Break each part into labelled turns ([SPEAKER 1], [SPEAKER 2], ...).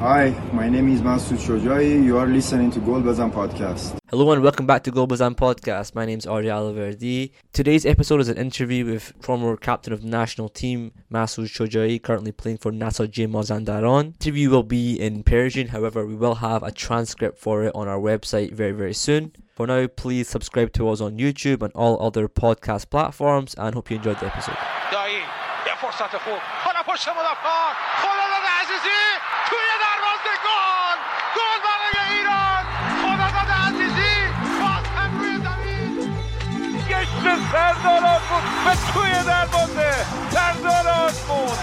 [SPEAKER 1] Hi, my name is Masoud Shojai. You are listening to Golbazan Podcast.
[SPEAKER 2] Hello and welcome back to Golbazan Podcast. My name is Arya Alaverdi. Today's episode is an interview with former captain of the national team, Masoud Shojai, currently playing for Nasaji Mazandaran. Interview will be in Persian, however, we will have a transcript for it on our website very, very soon. For now, please subscribe to us on YouTube and all other podcast platforms and hope you enjoyed the episode.
[SPEAKER 3] توی دروازه گل. گل برای ایران. خداداد عزیزی باز هم روی زمین. گشت سردار آزمون به توی دروازه سردار آزمون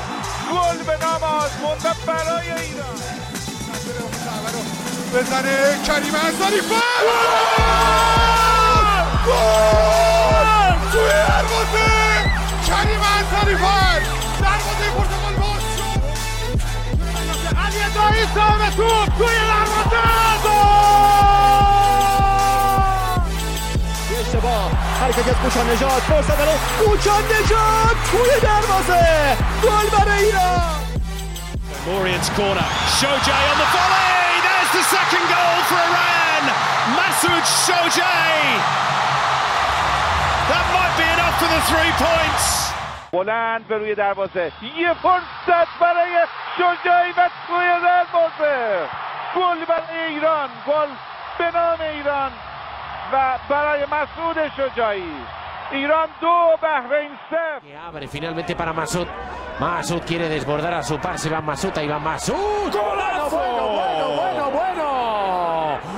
[SPEAKER 3] گل به نام آزمون و برای ایران. بزنه کریم انصاری گل گل توی دروازه کریم انصاری فر دروازه
[SPEAKER 4] حرکت از کوچان نجات فرصت برای کوچان نجات توی دروازه گل برای ایران
[SPEAKER 5] Lorient's corner. Shojay on the volley. There's the second goal for Iran. Masoud Shojay. That might be enough for the three points.
[SPEAKER 3] بلند به روی دروازه یه فرصت برای شجاعی و توی دروازه گل برای ایران گل به نام ایران و برای مسعود شجاعی ایران دو بحرین صفر
[SPEAKER 6] Que abre finalmente para Masud. Masud quiere desbordar a su pase. Iván Masud. Ahí va Masud. ¡Golazo!
[SPEAKER 4] Bueno, bueno, bueno, bueno.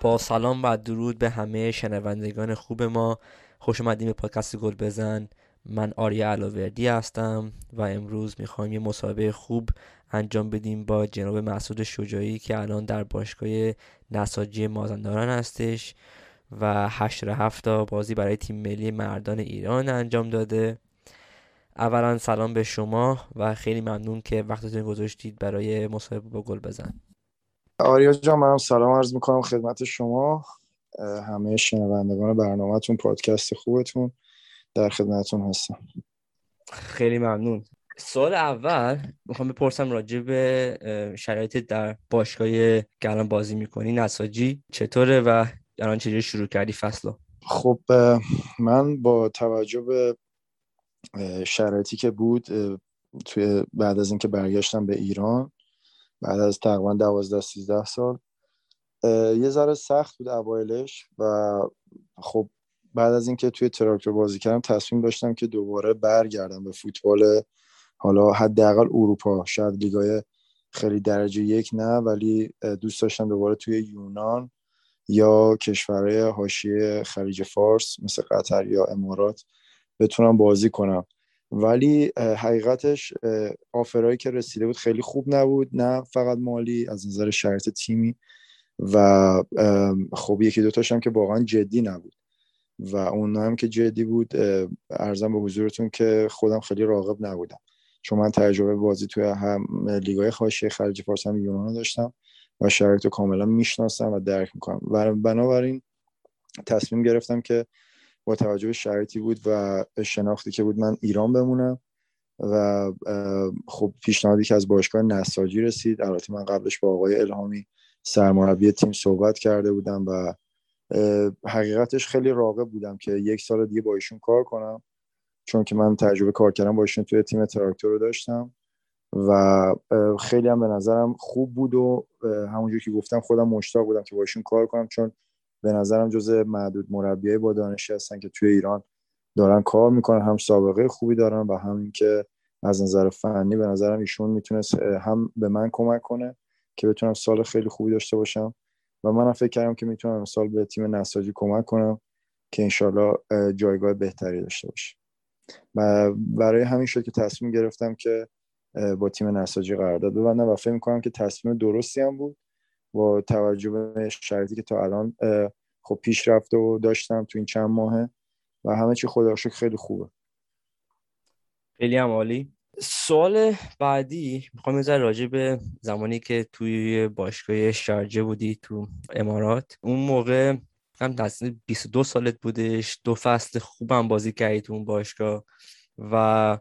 [SPEAKER 2] با سلام و درود به همه شنوندگان خوب ما. خوش اومدیم به پادکست گل بزن. من آریا علاوردی هستم و امروز می‌خوایم یه مسابقه خوب انجام بدیم با جناب مسعود شجاعی که الان در باشگاه نساجی مازندران هستش و هشت هفت تا بازی برای تیم ملی مردان ایران انجام داده. اولا سلام به شما و خیلی ممنون که وقتتون گذاشتید برای مصاحبه با گل بزن.
[SPEAKER 1] آریا جان منم سلام عرض می‌کنم خدمت شما. همه شنوندگان برنامهتون پادکست خوبتون در خدمتتون هستم.
[SPEAKER 2] خیلی ممنون. سوال اول می‌خوام بپرسم راجع به شرایط در باشگاه که الان بازی می‌کنی نساجی چطوره و الان چجوری شروع کردی فصل
[SPEAKER 1] خب من با توجه به شرایطی که بود توی بعد از اینکه برگشتم به ایران بعد از تقریبا 12 13 سال. یه ذره سخت بود اوایلش و خب بعد از اینکه توی تراکتور بازی کردم تصمیم داشتم که دوباره برگردم به فوتبال حالا حداقل اروپا. شاید لیگای خیلی درجه یک نه ولی دوست داشتم دوباره توی یونان یا کشورهای حاشیه خلیج فارس مثل قطر یا امارات بتونم بازی کنم. ولی حقیقتش اه، آفرهایی که رسیده بود خیلی خوب نبود نه فقط مالی از نظر شرط تیمی و خب یکی دوتاش هم که واقعا جدی نبود و اون هم که جدی بود ارزم به حضورتون که خودم خیلی راغب نبودم. چون من تجربه بازی توی هم لیگای حاشیه خلیج فارس هم یونان داشتم و شرایط رو کاملا می‌شناسم و درک می‌کنم. و بنابراین تصمیم گرفتم که با توجه به شرایطی بود و شناختی که بود من ایران بمونم و خب پیشنهادی که از باشگاه نساجی رسید. البته من قبلش با آقای الهامی سرمربی تیم صحبت کرده بودم و حقیقتش خیلی راغب بودم که یک سال دیگه با ایشون کار کنم. چون که من تجربه کار کردم با ایشون توی تیم تراکتور رو داشتم و خیلی هم به نظرم خوب بود و همونجور که گفتم خودم مشتاق بودم که با ایشون کار کنم. چون به نظرم جز معدود مربیای با دانشی هستن که توی ایران دارن کار می‌کنن هم سابقه خوبی دارن و هم اینکه از نظر فنی به نظرم ایشون می‌تونست هم به من کمک کنه که بتونم سال خیلی خوبی داشته باشم. و منم فکر کردم که می‌تونم امسال به تیم نساجی کمک کنم که انشالله اه، جایگاه بهتری داشته باشه. و برای همین شد که تصمیم گرفتم که با تیم نساجی قرارداد ببندم و فکر می‌کنم که تصمیم درستی هم بود. با توجه به شرایطی که تا الان خب پیش رفته و داشتم تو این چند ماهه و همه چی خدا خیلی خوبه.
[SPEAKER 2] خیلی هم عالی. سوال بعدی می‌خوام یه راجع به زمانی که توی باشگاه شارجه بودی تو امارات. اون موقع فکرم تصمیم 22 سالت بودش دو فصل خوبم بازی کردی تو اون باشگاه و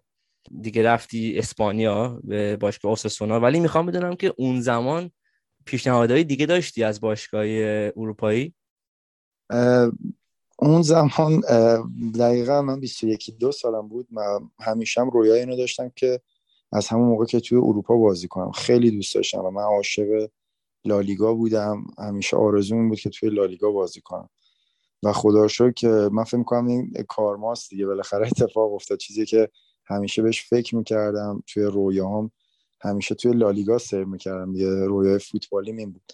[SPEAKER 2] دیگه رفتی اسپانیا به باشگاه اوساسونا. ولی می‌خوام بدونم که اون زمان پیشنهادهای دیگه داشتی از باشگاه اروپایی؟
[SPEAKER 1] اون زمان دقیقا من 21 دو سالم بود. من همیشه هم رویای اینو داشتم که از همون موقع که توی اروپا بازی کنم. خیلی دوست داشتم و من عاشق لالیگا بودم. همیشه آرزوم بود که توی لالیگا بازی کنم. و خدا شکر که من فکر می‌کنم این کارماست دیگه. بالاخره اتفاق افتاد. چیزی که همیشه بهش فکر می‌کردم توی رویاهام همیشه توی لالیگا سر می‌کردم دیگه رویای فوتبالی این بود.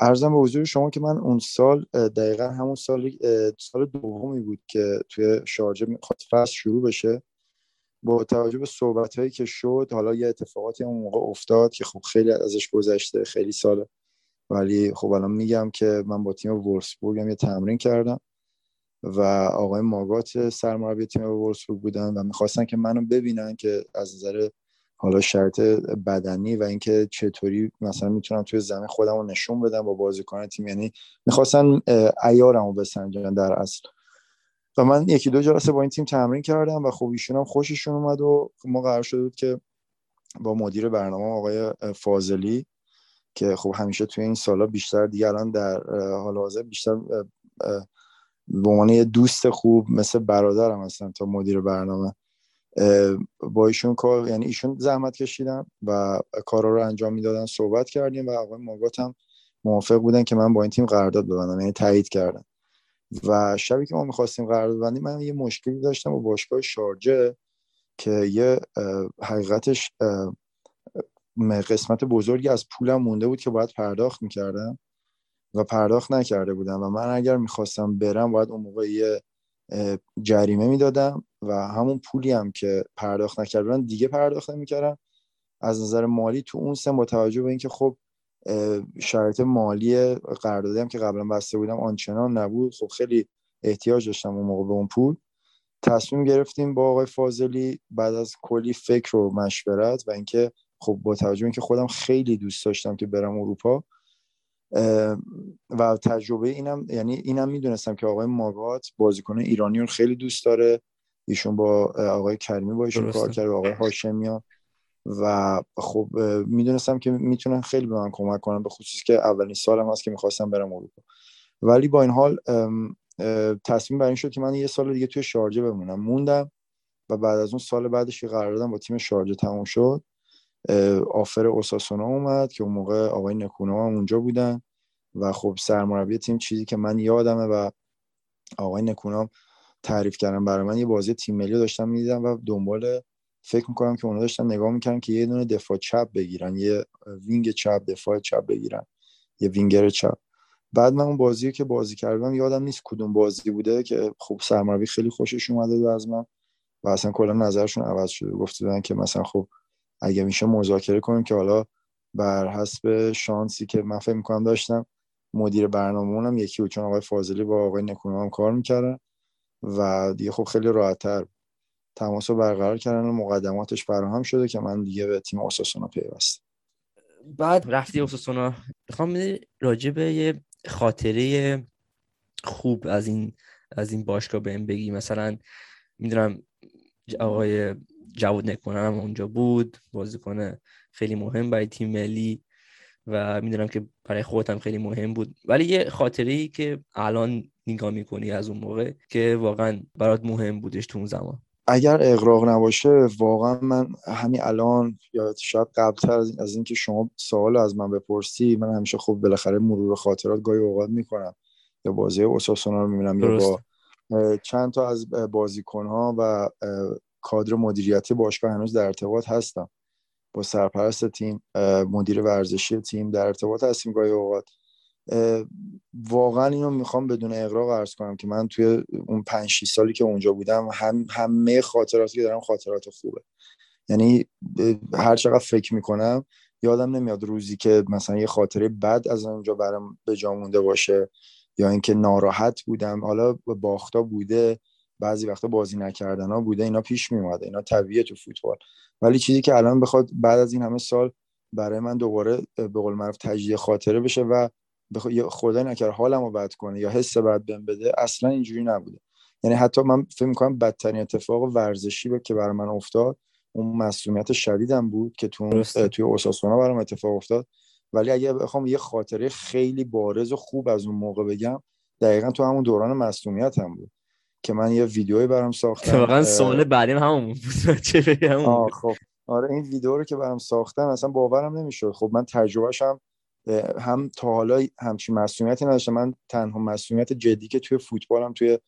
[SPEAKER 1] ارزم به حضور شما که من اون سال دقیقا همون سال سال دومی بود که توی شارجه می‌خواد فصل شروع بشه. با توجه به صحبت هایی که شد حالا یه اتفاقاتی اون موقع افتاد که خب خیلی ازش گذشته خیلی ساله ولی خب الان میگم که من با تیم وولسبورگ هم یه تمرین کردم و آقای ماگات سرمربی تیم وولسبورگ بودن و می‌خواستن که منو ببینن که از نظر حالا شرط بدنی و اینکه چطوری مثلا می‌تونم توی زمین خودم رو نشون بدم با بازیکن تیم یعنی می‌خواستن ایارم رو بسنجن در اصل. و من یکی دو جلسه با این تیم تمرین کردم و خب ایشون هم خوششون اومد و ما قرار شده بود که با مدیر برنامه آقای فاضلی که خب همیشه توی این سالا بیشتر دیگه الان در حال حاضر بیشتر به عنوان یه دوست خوب مثل برادرم هستن تا مدیر برنامه. با ایشون کار یعنی ایشون زحمت کشیدن و کارا رو انجام می‌دادن صحبت کردیم و آقای ماگات هم موافق بودن که من با این تیم قرارداد ببندم یعنی تایید کردن. و شبی که ما می‌خواستیم قرارداد ببندیم من یه مشکلی داشتم با باشگاه شارجه که یه حقیقتش قسمت بزرگی از پولم مونده بود که باید پرداخت می‌کردم و پرداخت نکرده بودم. و من اگر می‌خواستم برم باید اون موقع یه جریمه می‌دادم و همون پولی هم که پرداخت نکردن دیگه پرداخت نمی‌کردم از نظر مالی تو اون سن با توجه به اینکه خب شرایط مالی قراردادی هم که قبلا بسته بودم آنچنان نبود. خب خیلی احتیاج داشتم اون موقع به اون پول. تصمیم گرفتیم با آقای فاضلی بعد از کلی فکر و مشورت و اینکه خب با توجه اینکه خودم خیلی دوست داشتم که برم اروپا و تجربه اینم یعنی اینم می‌دونستم که آقای ماگات بازیکن ایرانی رو خیلی دوست داره. ایشون با آقای کریمی با ایشون کار کرد آقای هاشمیان. و خب می‌دونستم که می‌تونن خیلی به من کمک کنن به خصوص که اولین سالم هست که می‌خواستم برم اروپا. ولی با این حال تصمیم بر این شد که من یه سال دیگه توی شارجه بمونم. موندم و بعد از اون سال بعدش که قرار دادم با تیم شارجه تموم شد offer اوساسونا اومد که اون موقع آقای نکونام اونجا بودن. و خب سرمربی تیم چیزی که من یادمه و آقای نکونام تعریف کردن برای من. یه بازی تیم ملی داشتم می‌دیدم و دنبال فکر می‌کنم که اونا داشتن نگاه می‌کردن که یه دونه دفاع چپ بگیرن یه وینگ چپ دفاع چپ بگیرن یه وینگر چپ. بعد من اون بازی که بازی کردم یادم نیست کدوم بازی بوده که خب سرمربی خیلی خوشش اومده از من و اصلا کلا نظرشون عوض شده. گفته که مثلا خب اگه میشه مذاکره کنیم که حالا بر حسب شانسی که من فکر می‌کنم داشتم مدیر برنامه هم یکی بود چون آقای فاضلی با آقای نکونو هم کار می‌کردن. و دیگه خب خیلی راحتتر تماس رو برقرار کردن و مقدماتش فراهم شده که من دیگه به تیم اوساسونا پیوستم.
[SPEAKER 2] بعد رفتی اوساسونا. می‌خوام راجع به یه خاطره خوب از این از این باشگاه بهم بگی. مثلا می‌دونم آقای جواد نکنم اونجا بود بازیکن خیلی مهم برای تیم ملی. و می‌دونم که برای خودم خیلی مهم بود. ولی یه خاطره ای که الان نگاه می‌کنی از اون موقع که واقعا برات مهم بودش تو اون زمان.
[SPEAKER 1] اگر اقراق نباشه واقعا من همین الان یا شاید قبلتر از اینکه شما سوال از من بپرسی من همیشه خب بالاخره مرور خاطرات گاهی اوقات می‌کنم. یا بازی اوساسونا رو می‌بینم یا با چند تا از بازیکنها و کادر مدیریتی باشگاه هنوز در ارتباط هستم. با سرپرست تیم مدیر ورزشی تیم در ارتباط هستیم گاهی اوقات. واقعا اینو می‌خوام بدون اقراق عرض کنم که من توی اون پنج 6 سالی که اونجا بودم هم همه خاطراتی که دارم خاطرات خوبه. یعنی هر چقدر فکر می‌کنم یادم نمیاد روزی که مثلا یه خاطره بد از اونجا برام به جا مونده باشه یا اینکه ناراحت بودم. حالا باختا بوده بعضی وقتا بازی نکردن ها بوده اینا پیش میومده اینا طبیعیه تو فوتبال. ولی چیزی که الان بخواد بعد از این همه سال برای من دوباره به قول معروف تجدید خاطره بشه و خدا نکرد حالمو بد کنه یا حس بد بهم بده اصلا اینجوری نبوده. یعنی حتی من فکر می‌کنم بدترین اتفاق ورزشی که برای من افتاد اون مسئولیت شدیدم بود که تو توی اوساسونا برام اتفاق افتاد. ولی اگه بخوام یه خاطره خیلی بارز و خوب از اون موقع بگم دقیقا تو همون دوران مسئولیت هم بود. که من یه ویدیوی برام ساختم
[SPEAKER 2] واقعا سوال بعدیم همون بود. چه بگم؟
[SPEAKER 1] خب. آره این ویدیو رو که برام ساختم اصلا باورم نمی‌شد. خب من تجربهشم هم تا حالا همچین مسئولیتی نداشتم. من تنها مسئولیت جدی که توی فوتبالم توی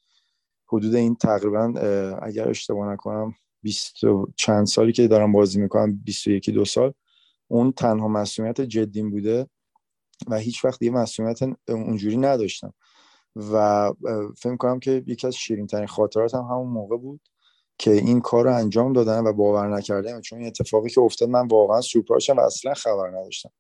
[SPEAKER 1] حدود این تقریبا اگر اشتباه نکنم 20 چند سالی که دارم بازی می‌کنم 21 دو سال اون تنها مسئولیت جدیم بوده و هیچ وقت یه مسئولیت اونجوری نداشتم. و فکر کنم که یکی از شیرین ترین خاطرات هم همون موقع بود که این کار رو انجام دادن و باور نکردم چون این اتفاقی که افتاد من واقعا سورپرایزم و اصلا خبر نداشتم.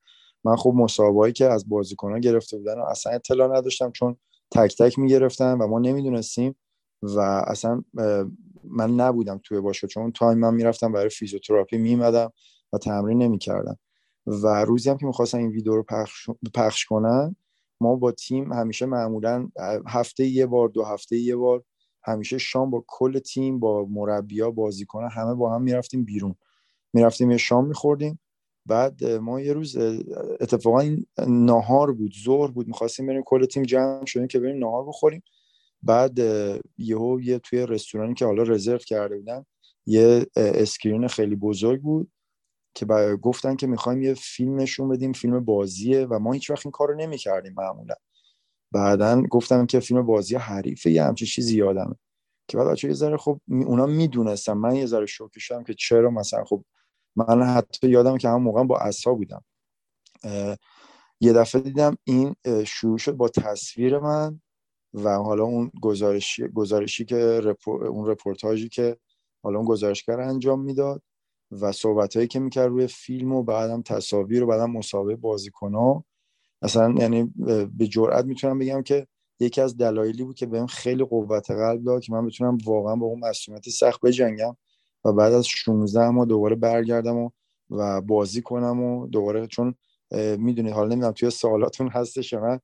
[SPEAKER 1] من خب مسابقه‌ای که از بازیکنان گرفته بودن و اصلا اطلاع نداشتم چون تک تک می‌گرفتن و ما نمی‌دونستیم و اصلا من نبودم توی باشه چون time من می‌رفتم برای فیزیوتراپی میومدم و تمرین نمی‌کردم. و روزی هم که می‌خواستن این ویدیو رو پخش, پخش کنن ما با تیم همیشه معمولا هفته یه بار دو هفته یه بار همیشه شام با کل تیم با مربیا بازیکنان همه با هم می‌رفتیم بیرون. می‌رفتیم یه شام میخوردیم. بعد ما یه روز اتفاقا این ناهار بود ظهر بود. می‌خواستیم بریم کل تیم جمع شدیم که بریم ناهار بخوریم. بعد یهو یه توی رستورانی که حالا رزرو کرده بودن یه اسکرین خیلی بزرگ بود. که گفتن که می‌خوایم یه فیلم نشون بدیم فیلم بازیه و ما هیچ وقت این کارو نمی‌کردیم معمولا. بعدا گفتم که فیلم بازی حریفه یه همچین چیزی یادمه. که بعد بچه یه ذره خب اونا می‌دونستم من یه ذره شوکه شدم که چرا مثلا خب من حتی یادم که همون موقع با اصا بودم. یه دفعه دیدم این شروع شد با تصویر من و حالا اون گزارشی, گزارشی که اون رپورتاجی که حالا اون گزارشگر انجام می‌داد. و صحبت هایی که می‌کرد روی فیلم و بعدم تصاویر و بعدم مسابقه بازیکن ها اصلا یعنی به جرئت می‌تونم بگم که یکی از دلایلی بود که بهم خیلی قوت قلب داد که من بتونم واقعا با اون مسئولیت سخت بجنگم و بعد از 16 ماه دوباره برگردم و و بازی کنم و دوباره چون می‌دونید حالا نمی‌دونم توی سوالاتون هستش من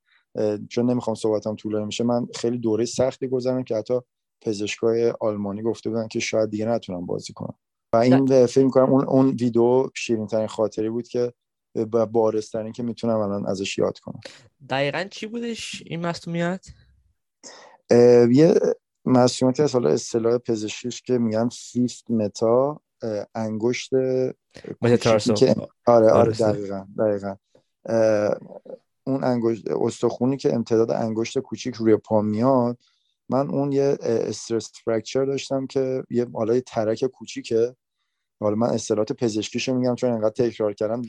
[SPEAKER 1] چون نمی‌خوام صحبتم طولانی میشه من خیلی دوره سختی گذارم که حتی پزشکای آلمانی گفته بودن که شاید دیگه نتونم بازی کنم. و این فکر کنم اون اون ویدیو شیرین ترین خاطری بود که بارسترین که می‌تونم الان ازش یاد کنم.
[SPEAKER 2] دقیقا چی بودش این مصومیت
[SPEAKER 1] یه مصومیت از حالا اصطلاح پزشکیش که میگن فیفت متا انگشت
[SPEAKER 2] که
[SPEAKER 1] آره آره دقیقا دقیقا. اون انگشت استخونی که امتداد انگشت کوچیک روی پا میاد من اون یه استرس فرکچر داشتم که یه حالا یه ترک کوچیکه. حالا من اصطلاحات پزشکیشو میگم چون انقدر تکرار کردم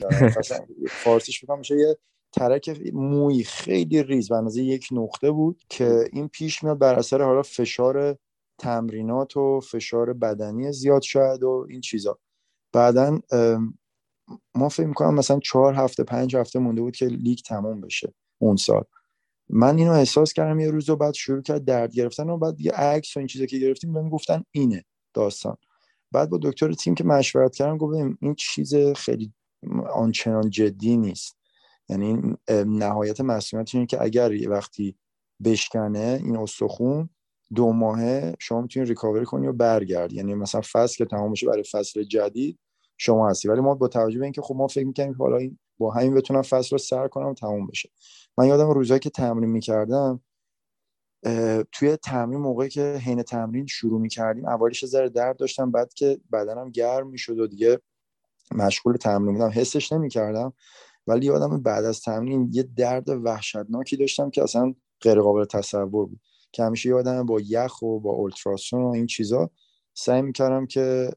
[SPEAKER 1] فارسیش میگم میشه یه ترک موی خیلی ریز به اندازه یک نقطه بود که این پیش میاد بر اثر حالا فشار تمرینات و فشار بدنی زیاد شاید و این چیزا. بعدا ما فکر می‌کنم مثلا چهار هفته پنج هفته مونده بود که لیگ تموم بشه اون سال. من اینو احساس کردم یه روز و بعد شروع کرد درد گرفتن و بعد یه عکس و این چیزا که گرفتیم بهم گفتن اینه داستان. بعد با دکتر تیم که مشورت کردم گفتم این چیز خیلی آنچنان جدی نیست. یعنی نهایت مسئولیت اینه که اگر یه وقتی بشکنه این استخون دو ماهه شما می‌تونید ریکاوری کنی و برگردی یعنی مثلا فصل که تمام بشه برای فصل جدید شما هستی. ولی ما با توجه به اینکه خب ما فکر می‌کنیم که حالا این با همین بتونم فصل رو سر کنم و تموم بشه. من یادم روزایی که تمرین می‌کردم توی تمرین موقعی که حین تمرین شروع می‌کردیم اولش ذره درد داشتم. بعد که بدنم گرم می‌شد و دیگه مشغول تمرین بودم حسش نمی‌کردم. ولی یادم بعد از تمرین یه درد وحشتناکی داشتم که اصلا غیر قابل تصور بود. که همیشه یادم با یخ و با اولتراسون و این چیزا سعی می‌کردم که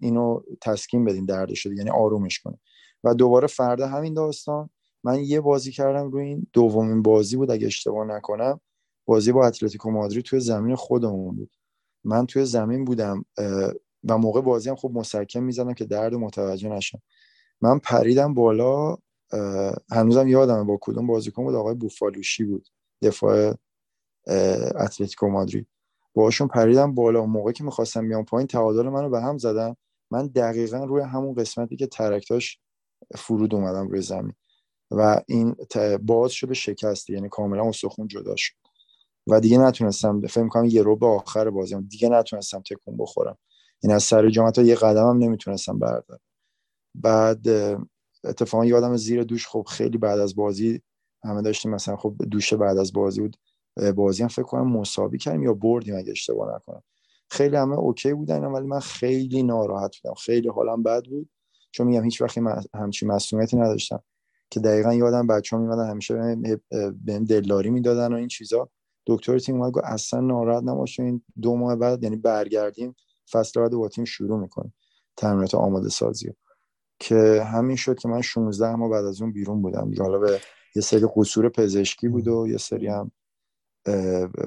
[SPEAKER 1] اینو تسکین بدیم دردش شد یعنی آرومش کنیم و دوباره فردا همین داستان من یه بازی کردم روی این دومین بازی بود اگه اشتباه نکنم. بازی با اتلتیکو مادرید توی زمین خودمون بود. من توی زمین بودم و موقع بازی هم خب مسکن می‌زدم که درد متوجه نشم. من پریدم بالا هنوزم یادمه با کدوم بازیکن بود. آقای بوفالوشی بود دفاع اتلتیکو مادرید. باشون پریدم بالا. موقع که می‌خواستم بیام پایین تعادل منو به هم زدم من دقیقا روی همون قسمتی که ترکتاش فرود اومدم روی زمین. و این باز شده شکسته یعنی کاملا استخون جدا شد. و دیگه نتونستم فکر کنم یه رو به آخر بازی دیگه نتونستم تکون بخورم. این از سر جام یه قدمم نمی‌تونستم بردارم. بعد اتفاقا یادم زیر دوش خب خیلی بعد از بازی همه داشتیم مثلا خب دوش بعد از بازی بود. بازی هم فکر کنم مساوی کردیم یا بردیم اگه اشتباه نکنم. خیلی همه اوکی بودن ولی من خیلی ناراحت بودم. خیلی حالم بد بود. چون میگم هیچ وقتی من همچین مسئولیتی نداشتم. که دقیقا یادم بچه ها میمدن همیشه بهم دلداری می‌دادن و این چیزا. دکتر تیم اومد گفت اصلا ناراحت نباش این دو ماه بعد یعنی برگردیم فصل بعد با تیم شروع می‌کنیم تمرینات آماده سازی. که همین شد که من 16 ماه بعد از اون بیرون بودم. دیگه حالا به یه سری قصور پزشکی بود و یه سری هم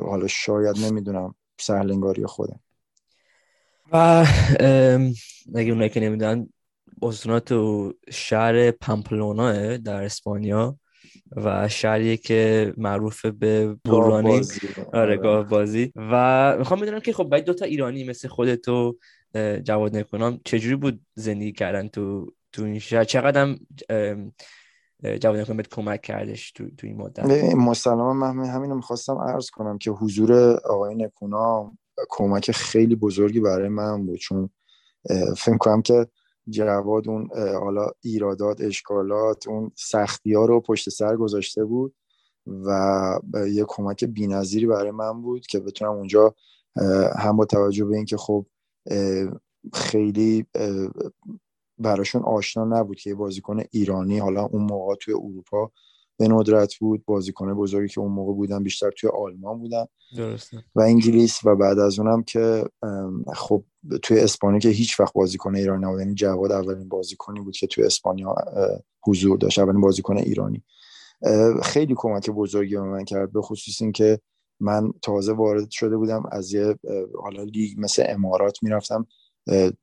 [SPEAKER 1] حالا شاید نمی‌دونم سهلنگاری خودم.
[SPEAKER 2] و اگه اونایی که نمی‌دونن استونا تو شهر پامپلونا در اسپانیا. و شهری که معروف به بورانی آره. گاه بازی و می‌خوام بدونم که خب باید دوتا ایرانی مثل خودتو جواد نکنم چجوری بود زندگی کردن تو تو این شهر؟ چقدر جواد نکنم بهت کمک کردش تو, تو این مدت؟
[SPEAKER 1] مسلما من همینو می‌خواستم عرض کنم که حضور آقای نکونا کمک خیلی بزرگی برای من بود چون فکر کنم که جواد اون حالا ایرادات اشکالات اون سختی ها رو پشت سر گذاشته بود و یه کمک بینظیری برای من بود که بتونم اونجا هم با توجه به اینکه خب خیلی براشون آشنا نبود که یه بازیکن ایرانی حالا اون موقع توی اروپا به ندرت بود بازیکن بزرگی که اون موقع بودن بیشتر توی آلمان بودن
[SPEAKER 2] درسته.
[SPEAKER 1] و انگلیس و بعد از اونم که خب توی اسپانیا که هیچ وقت بازیکن ایرانی نبود. یعنی جواد اولین بازیکنی بود که توی اسپانیا حضور داشت. اولین بازیکن ایرانی. خیلی کمک بزرگی به من کرد. به خصوص اینکه من تازه وارد شده بودم از یه حالا لیگ مثل امارات می‌رفتم.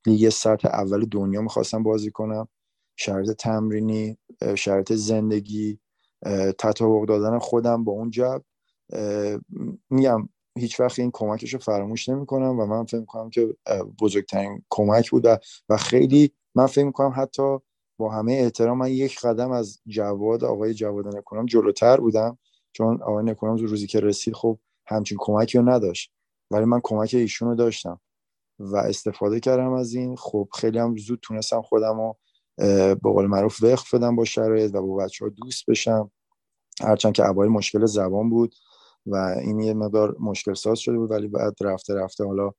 [SPEAKER 1] لیگ سطح اول دنیا می‌خواستم بازی کنم. شرط تمرینی شرط زندگی تطابق دادن خودم با اون جب. میگم هیچ وقت این کمکش رو فراموش نمی کنم و من فکر کنم که بزرگترین کمک بود و خیلی من فکر کنم حتی با همه احترام من یک قدم از جواد آقای جواد نکنم جلوتر بودم چون آقای نکنم روزی که رسید خب همچین کمکی رو نداشت ولی من کمک ایشون رو داشتم و استفاده کردم از این. خب خیلی هم زود تونستم خودم رو به قول معروف وقف بدم با شرایط و با بچه ها دوست بشم. هرچند که اوایل مشکل زبان بود. و این یه مقدار مشکل ساز شده بود ولی بعد رفته رفته حالا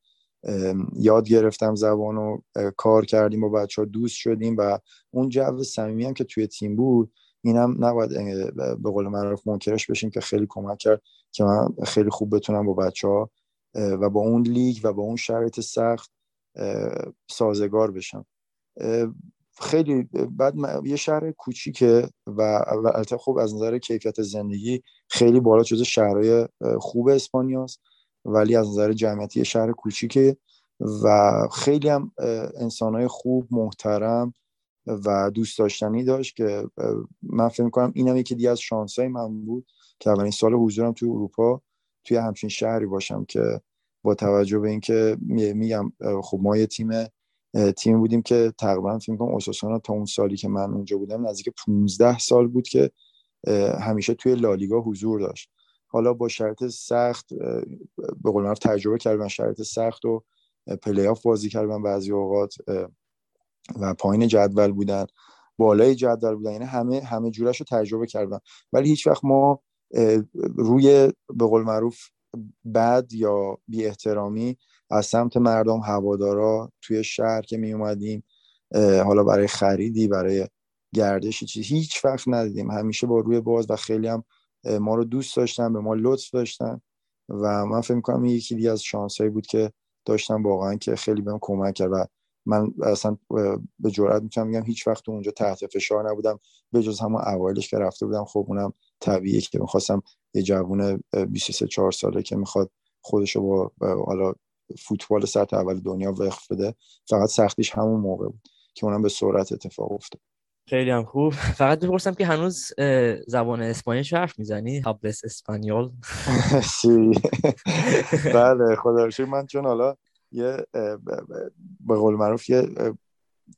[SPEAKER 1] یاد گرفتم زبان و کار کردیم با بچه ها دوست شدیم و اون جو صمیمی هم که توی تیم بود اینم نباید به قول معروف منکرش بشیم که خیلی کمک کرد که من خیلی خوب بتونم با بچه ها و با اون لیگ و با اون شرایط سخت سازگار بشم. خیلی بعد یه شهر کوچیکه و البته خوب از نظر کیفیت زندگی خیلی بالا جز شهرهای خوب اسپانیاست ولی از نظر جمعیتی شهر کوچیکه و خیلی هم انسانهای خوب محترم و دوست داشتنی داشت که من فکر می‌کنم اینم یکی دیگه از شانسای من بود که اولین سال حضورم توی اروپا توی همچین شهری باشم که با توجه به اینکه میگم خب ما یه تیم تیم بودیم که تقریبا فکر کنم اوساسونا تا اون سالی که من اونجا بودم نزدیک 15 سال بود که همیشه توی لالیگا حضور داشت. حالا با شرط سخت به قول تجربه کردم شرط سخت و پلی آف بازی کردم بعضی اوقات و پایین جدول بودن بالای جدول بودن یعنی همه همه جورش رو تجربه کردم. ولی هیچ وقت ما روی به قول معروف بد یا بی احترامی از سمت مردم هوادارا توی شهر که می اومدیم حالا برای خریدی برای گردشی چیز هیچ وقت ندیدیم. همیشه با روی باز و خیلی هم ما رو دوست داشتن به ما لطف داشتن و من فکر می‌کنم یکی دیگه از شانسایی بود که داشتم واقعا که خیلی بهم کمک کرد و من اصلا به جرئت می‌تونم بگم هیچ وقت اونجا تحت فشار نبودم. به جز همون اوایلش که رفته بودم خب اونم طبیعیه که می‌خواستم یه جوون 23 4 ساله که می‌خواد خودشو با حالا فوتبال سطح اول دنیا وقف بده فقط سختیش همون موقع بود که اونم به سرعت اتفاق افتاد.
[SPEAKER 2] خیلی هم خوب. فقط بپرسم که هنوز زبان اسپانیایی حرف می‌زنی؟ هابلس اسپانیول.
[SPEAKER 1] بله خدا من چون حالا یه به قول معروف یه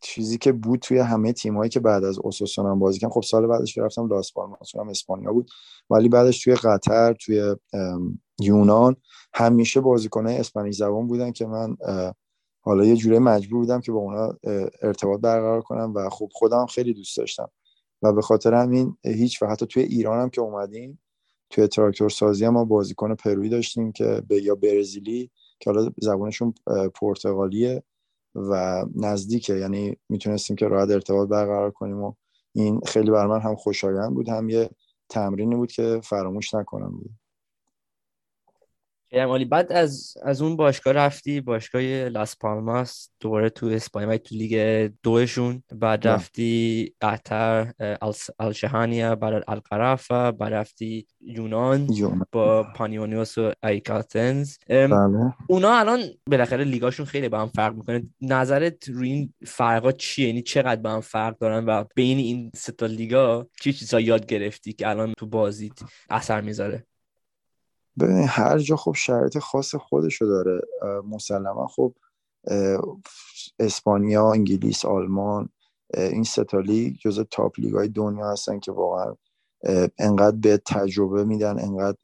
[SPEAKER 1] چیزی که بود توی همه تیمایی که بعد از اوساسونا بازی کردم خب سال بعدش رفتم لاس پالماس هم اسپانیا بود ولی بعدش توی قطر توی یونان. همیشه بازیکنای اسپانیایی زبان بودن که من حالا یه جوری مجبور بودم که با اونا ارتباط برقرار کنم و خب خودم خیلی دوست داشتم. و به خاطر همین هیچ و حتی توی ایران هم که اومدیم توی تراکتور سازی ما بازیکن پرویی داشتیم که به یا برزیلی که حالا زبانشون پرتغالیه و نزدیکه. یعنی می‌تونستیم که راحت ارتباط برقرار کنیم و این خیلی بر من هم خوشایند بود. هم یه تمرینی بود که فراموش نکنم بود.
[SPEAKER 2] خیلی عالی. بعد از از اون باشگاه رفتی باشگاه لاس پالماس دوباره تو اسپانیا تو لیگ دوشون. بعد رفتی قطر الشهانیا بعد القرافه بعد رفتی یونان با پانیونیوس و AEK Athens.
[SPEAKER 1] بله.
[SPEAKER 2] اونا الان بالاخره لیگاشون خیلی با هم فرق می‌کنه. نظرت روی این فرقا چیه؟ یعنی چقدر با هم فرق دارن و بین این سه تا لیگا چی چیزا یاد گرفتی که الان تو بازیت اثر می‌ذاره؟
[SPEAKER 1] ببین هر جا خب شرایط خاص خودشو داره مسلما خب اسپانیا انگلیس آلمان این سه تا لیگ جز top لیگ های دنیا هستن که واقعا انقدر بهت تجربه میدن انقدر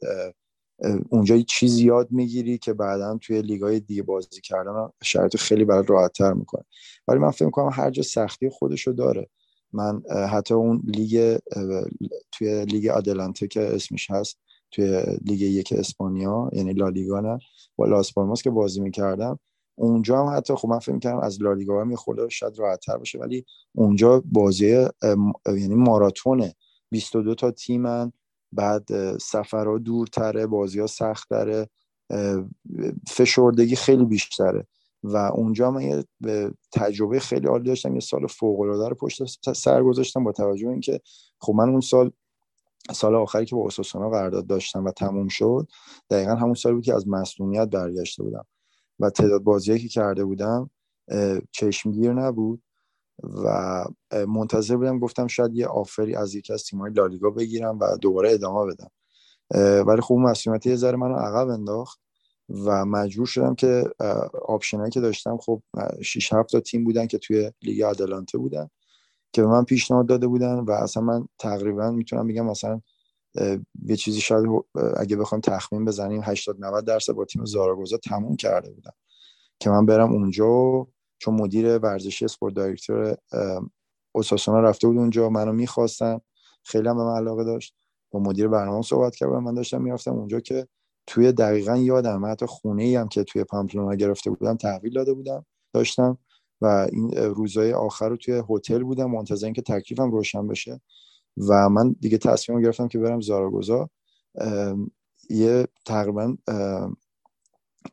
[SPEAKER 1] اونجا چیزی یاد می‌گیری که بعدا توی لیگ های دیگه بازی کردن شرایط خیلی برای راحت تر می‌کنه. ولی من فکر کنم هر جا سختی خودشو داره. من حتی اون لیگ توی لیگ آدلانته که اسمش هست توی لیگ یک اسپانیا یعنی لالیگا نه با لاس پالماس که بازی می‌کردم. اونجا هم حتی خب من فکر می‌کردم از لالیگا هم خورده شاید راحت تر باشه ولی اونجا بازی یعنی ماراتونه 22 تا تیمن. بعد سفرها دورتره بازی ها سخت داره فشردگی خیلی بیشتره. و اونجا من یه تجربه خیلی عالی داشتم یه سال فوق العاده رو پشت سر گذاشتم با توجه اینکه خب من اون سال سال آخری که با اوساسونا قرارداد داشتم و تموم شد دقیقا همون سال بود که از مصونیت برگشته بودم و تعداد بازیایی که کرده بودم چشمگیر نبود و منتظر بودم گفتم شاید یه آفری از یکی از تیم‌های لالیگا بگیرم و دوباره ادامه بدم. ولی خب مسئولیت یه ذره منو عقب انداخت و مجبور شدم که آپشنایی که داشتم خب 6 7 تا تیم بودن که توی لیگ آدلانته بودن. که به من پیشنهاد داده بودن و اصلا من تقریبا می‌تونم بگم مثلا یه چیزی شاید اگه بخوام تخمین بزنیم 80 90 درصد با تیم زاراگوزا تموم کرده بودم که من برم اونجا چون مدیر ورزشی اسپورت دایرکتور اوساسونا رفته بود اونجا منو می‌خواستن. خیلی هم به من علاقه داشت. با مدیر برنامه صحبت کردم من داشتم می‌رفتم اونجا که توی دقیقا یادم حتی خونه ای هم که توی پامپلونا گرفته بودم تحویل داده بودم داشتم. و این روزهای آخر رو توی هتل بودم منتظر اینکه تکلیفم روشن بشه. و من دیگه تصمیم گرفتم که برم زاراگوزا. یه تقریبا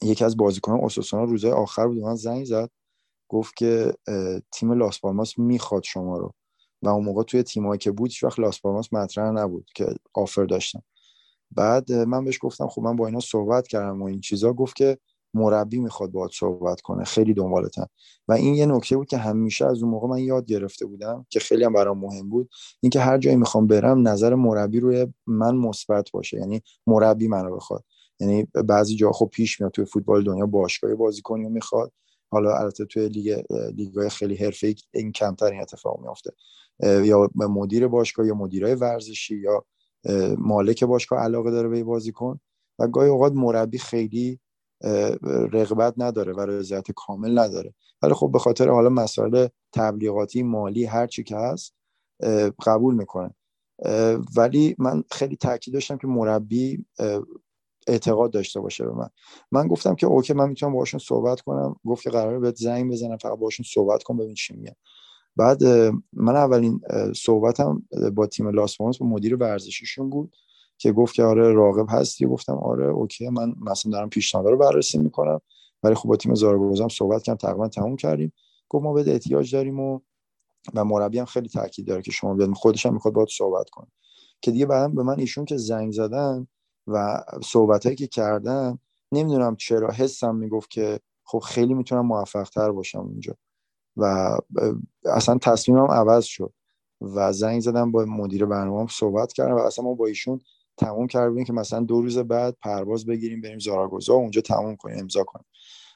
[SPEAKER 1] یکی از بازیکنان اوساسونا روزهای آخر بود من زنگ زد. گفت که تیم لاس پالماس می‌خواد شما رو. و اون موقع توی تیمایی که بود وقت لاس پالماس مطرح نبود که آفر داشتم. بعد من بهش گفتم خب من با اینا صحبت کردم و این چیزا. گفت که مربی می‌خواد باهات صحبت کنه خیلی دنبالتن و این یه نکته بود که همیشه از اون موقع من یاد گرفته بودم که خیلی هم برام مهم بود اینکه هر جایی می‌خوام برم نظر مربی روی من مثبت باشه یعنی مربی منو بخواد. یعنی بعضی جا خب پیش میاد توی فوتبال دنیا باشگاه بازیکنی می‌خواد. حالا البته توی لیگ لیگ‌های خیلی حرفه‌ای این کمتر این اتفاق میافته. یا مدیر باشگاه یا مدیرای ورزشی یا مالک باشگاه علاقه داره به بازیکن و گاهی اوقات مربی خیلی رغبت نداره و رضایت کامل نداره. ولی خب به خاطر حالا مسائل تبلیغاتی مالی هر چی که هست قبول می‌کنه. ولی من خیلی تاکید داشتم که مربی اعتقاد داشته باشه به من. من گفتم که okay من می‌تونم باشون صحبت کنم. گفت که قراره بهت زنگ بزنم فقط باشون صحبت کن ببین چی میگن. بعد من اولین صحبتم با تیم لاس با مدیر ورزشیشون بود. که گفت که آره راغب هستی. گفتم آره okay من مثلا دارم پیشنهاد رو بررسی می‌کنم. ولی خب با تیم زاراگوزا هم صحبت کردم تقریبا تموم کردیم. گفت ما به احتیاج داریم و و مربی هم خیلی تاکید داره که شما بیاد. خودش هم می‌خواد باهات صحبت کنه. که دیگه بعدا به من ایشون که زنگ زدن و صحبتایی که کردن نمی‌دونم چرا حسم می‌گفت که خب خیلی می‌تونم موفق تر باشم اونجا. و اصلا تصمیمم عوض شد. و زنگ زدم با مدیر برنامه صحبت کردم و اصلا ما با ایشون تموم کردیم که مثلا دو روز بعد پرواز بگیریم بریم زاراگوزا اونجا تموم کنیم امضا کنیم.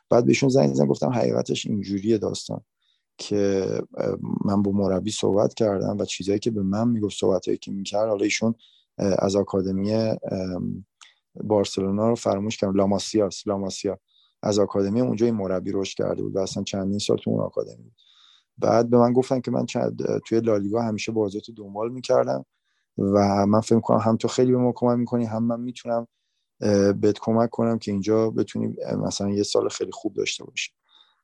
[SPEAKER 1] بعد بهشون زنگ زدم گفتم حقیقتش اینجوریه داستان که من با مربی صحبت کردم و چیزهایی که به من می‌گفت صحبتهایی که می‌کرد حالا ایشون از آکادمی بارسلونا رو فراموش کردم. لاماسیا لاماسیا از آکادمی اونجا این مربی رشد کرده بود و اصلا چندین سال تو اون آکادمی بود. بعد به من گفتن که من چند توی لالیگا همیشه بازیاتو دنبال می‌کردم. و من فکر کنم هم تو خیلی به ما کمک می‌کنی هم من می‌تونم بهت کمک کنم که اینجا بتونی مثلا یه سال خیلی خوب داشته باشی.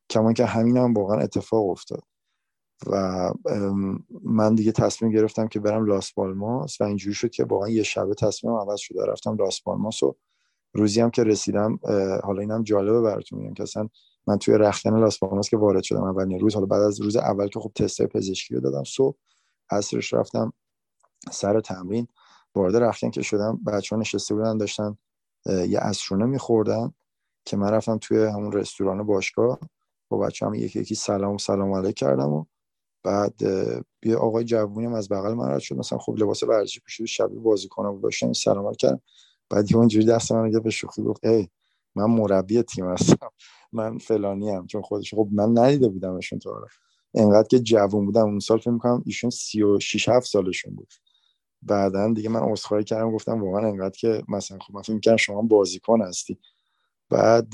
[SPEAKER 1] کمان که همین هم واقعا اتفاق افتاد. و من دیگه تصمیم گرفتم که برم لاس بالماس و اینجوری شد که واقعا یه شبه تصمیم عوض شده رفتم لاس بالماس و روزی هم که رسیدم حالا اینم جالبه براتون میگم که اصلا من توی رختکن لاس بالماس که وارد شدم اولین روز حالا بعد از روز اول که خب تست پزشکی رو دادم صبح عصرش رفتم سر تمرین وارد رختکن که شدم بچه‌ها نشسته بودن داشتن یه اسرونه میخوردن که من رفتم توی همون رستوران باشگاه با بچه هم یکی یکی سلام سلام علیک کردم و بعد یه آقای جوونی هم از بغل من رد شد. مثلا خب لباس ورزشی پوشید شبیه بازیکن بود داشتم سلام کردم بعد یه اونجوری دست من به شوخی گفت ای من مربی تیم هستم. من فلانی هم چون خودش خب من ندیده بودمشون تو آره انقدر که جوون بودم. اون سال فکر می‌کنم ایشون 36 7 سالشون بود. بعدا دیگه من عذرخواهی کردم گفتم واقعا انقدر که مثلا خب من فکر می‌کردم شما بازیکن هستی. بعد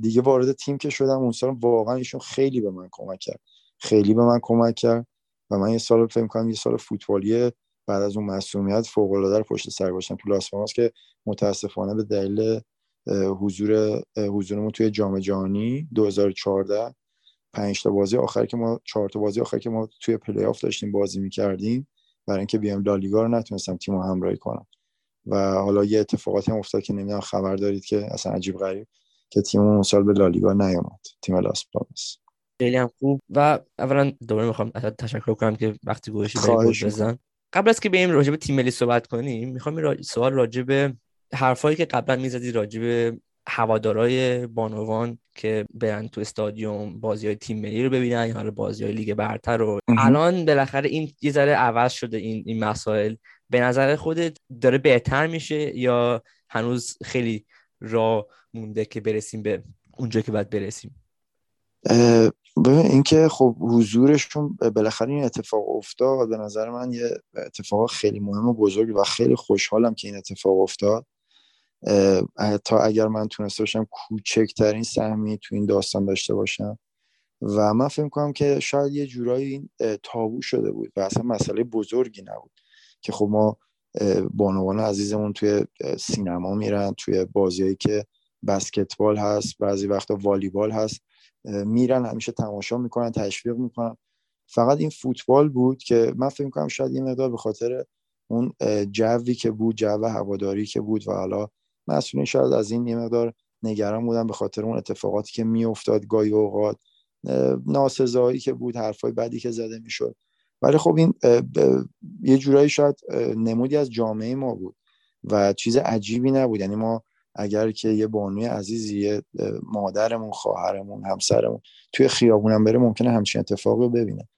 [SPEAKER 1] دیگه وارد تیم که شدم اون سال واقعا ایشون خیلی به من کمک کرد. خیلی به من کمک کرد و من یه سال فکر کنم یه سال فوتبالی بعد از اون مسئولیت فوق العاده پشت سر گذاشتم تو لاس که متاسفانه به دلیل حضور حضورمون توی جام جهانی 2014 پنج تا بازی آخر که ما چهار تا بازی آخر که ما توی پلی آف داشتیم بازی می‌کردیم. برای اینکه بیام لالیگا رو نتونستم تیم همراهی کنم. و حالا یه اتفاقاتی هم افتاد که نمی‌دونم خبر دارید که اصلا عجیب غریب که تیم اون سال به لالیگا نیومد تیم لاس پالماس
[SPEAKER 2] خیلی هم خوب. و اولا دوباره می‌خوام تشکر کنم که وقت گذاشتی برامون. قبل از که بریم راجع به تیم ملی صحبت کنیم می‌خوام را... سوال راجع به حرفایی که قبلا می‌زدی راجع به هوادارای بانوان که برن تو استادیوم بازی های تیم ملی رو ببینن یا بازی های لیگ برتر رو. الان بالاخره این یه ذره عوض شده این این مسائل. به نظر خودت داره بهتر میشه یا هنوز خیلی راه مونده که برسیم به اونجا که باید برسیم؟
[SPEAKER 1] ببین اینکه خب حضورشون بالاخره این اتفاق افتاد به نظر من یه اتفاق خیلی مهم و بزرگ و خیلی خوشحالم که این اتفاق افتاد. تا اگر من تونسته باشم کوچکترین سهمی تو این داستان داشته باشم. و من فکر کنم که شاید یه جورایی این تابو شده بود و اصلا مسئله بزرگی نبود که خب ما بانوان عزیزمون توی سینما میرن توی بازیایی که بسکتبال هست بعضی وقتا والیبال هست میرن همیشه تماشا می‌کنن تشویق می‌کنن. فقط این فوتبال بود که من فکر کنم شاید یه مقدار به خاطر اون جوی که بود جو هواداری که بود و حالا مسئولین شاید از این یه مقدار نگران بودن به خاطر اون اتفاقاتی که میافتاد گاهی اوقات ناسزایی که بود حرفای بدی که زده می‌شد. ولی خب این یه جورایی شاید نمودی از جامعه ما بود و چیز عجیبی نبود. یعنی ما اگر که یه بانوی عزیزی یه مادرمون خواهرمون همسرمون توی خیابونم بره ممکنه همچین اتفاقی رو ببینه.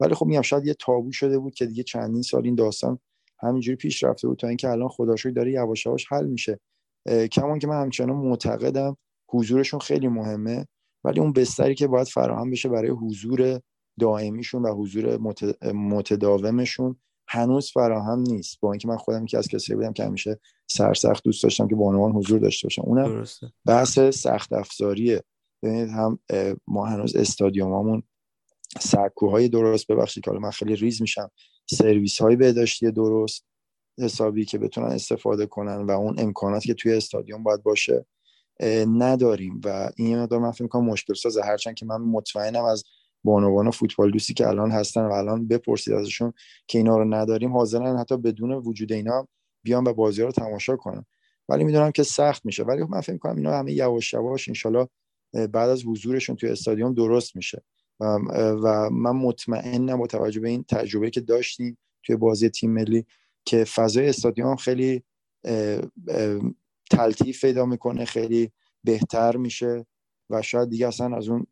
[SPEAKER 1] ولی خب میگم شاید یه تابو شده بود که دیگه چندین سال این داستان همینجوری پیش رفته بود تا اینکه الان خداشوی داره یواش یواش حل میشه. کمان که من همچنان معتقدم حضورشون خیلی مهمه ولی اون بستری که باید فراهم بشه برای حضور دائمیشون و حضور متداومشون هنوز فراهم نیست. با اینکه من خودم که از کسی بودم که همیشه سرسخت دوست داشتم که بانوان حضور داشته باشم. اونم بحث سخت افزاریه. ببینید هم ما هنوز استادیومامون سکوهای درست ببخشید که حالا من خیلی ریز میشم سرویس های بهداشتی درست حسابی که بتونن استفاده کنن و اون امکانات که توی استادیوم باید باشه نداریم. و این مقدار من فکر کنم مشکل سازه هرچند که من مطمئنم از بانوان فوتبال دوستی که الان هستن و الان بپرسید ازشون که اینا رو نداریم حاضرن حتی بدون وجود اینا بیان و بازی رو تماشا کنن. ولی می‌دونم که سخت میشه. ولی من فکر کنم اینا همه یواش یواش انشالله بعد از حضورشون توی استادیوم درست میشه. و, و من مطمئنم با توجه به این تجربه که داشتیم توی بازی تیم ملی که فضای استادیوم خیلی تلطیف پیدا می‌کنه خیلی بهتر میشه و شاید دیگه اصلا از اون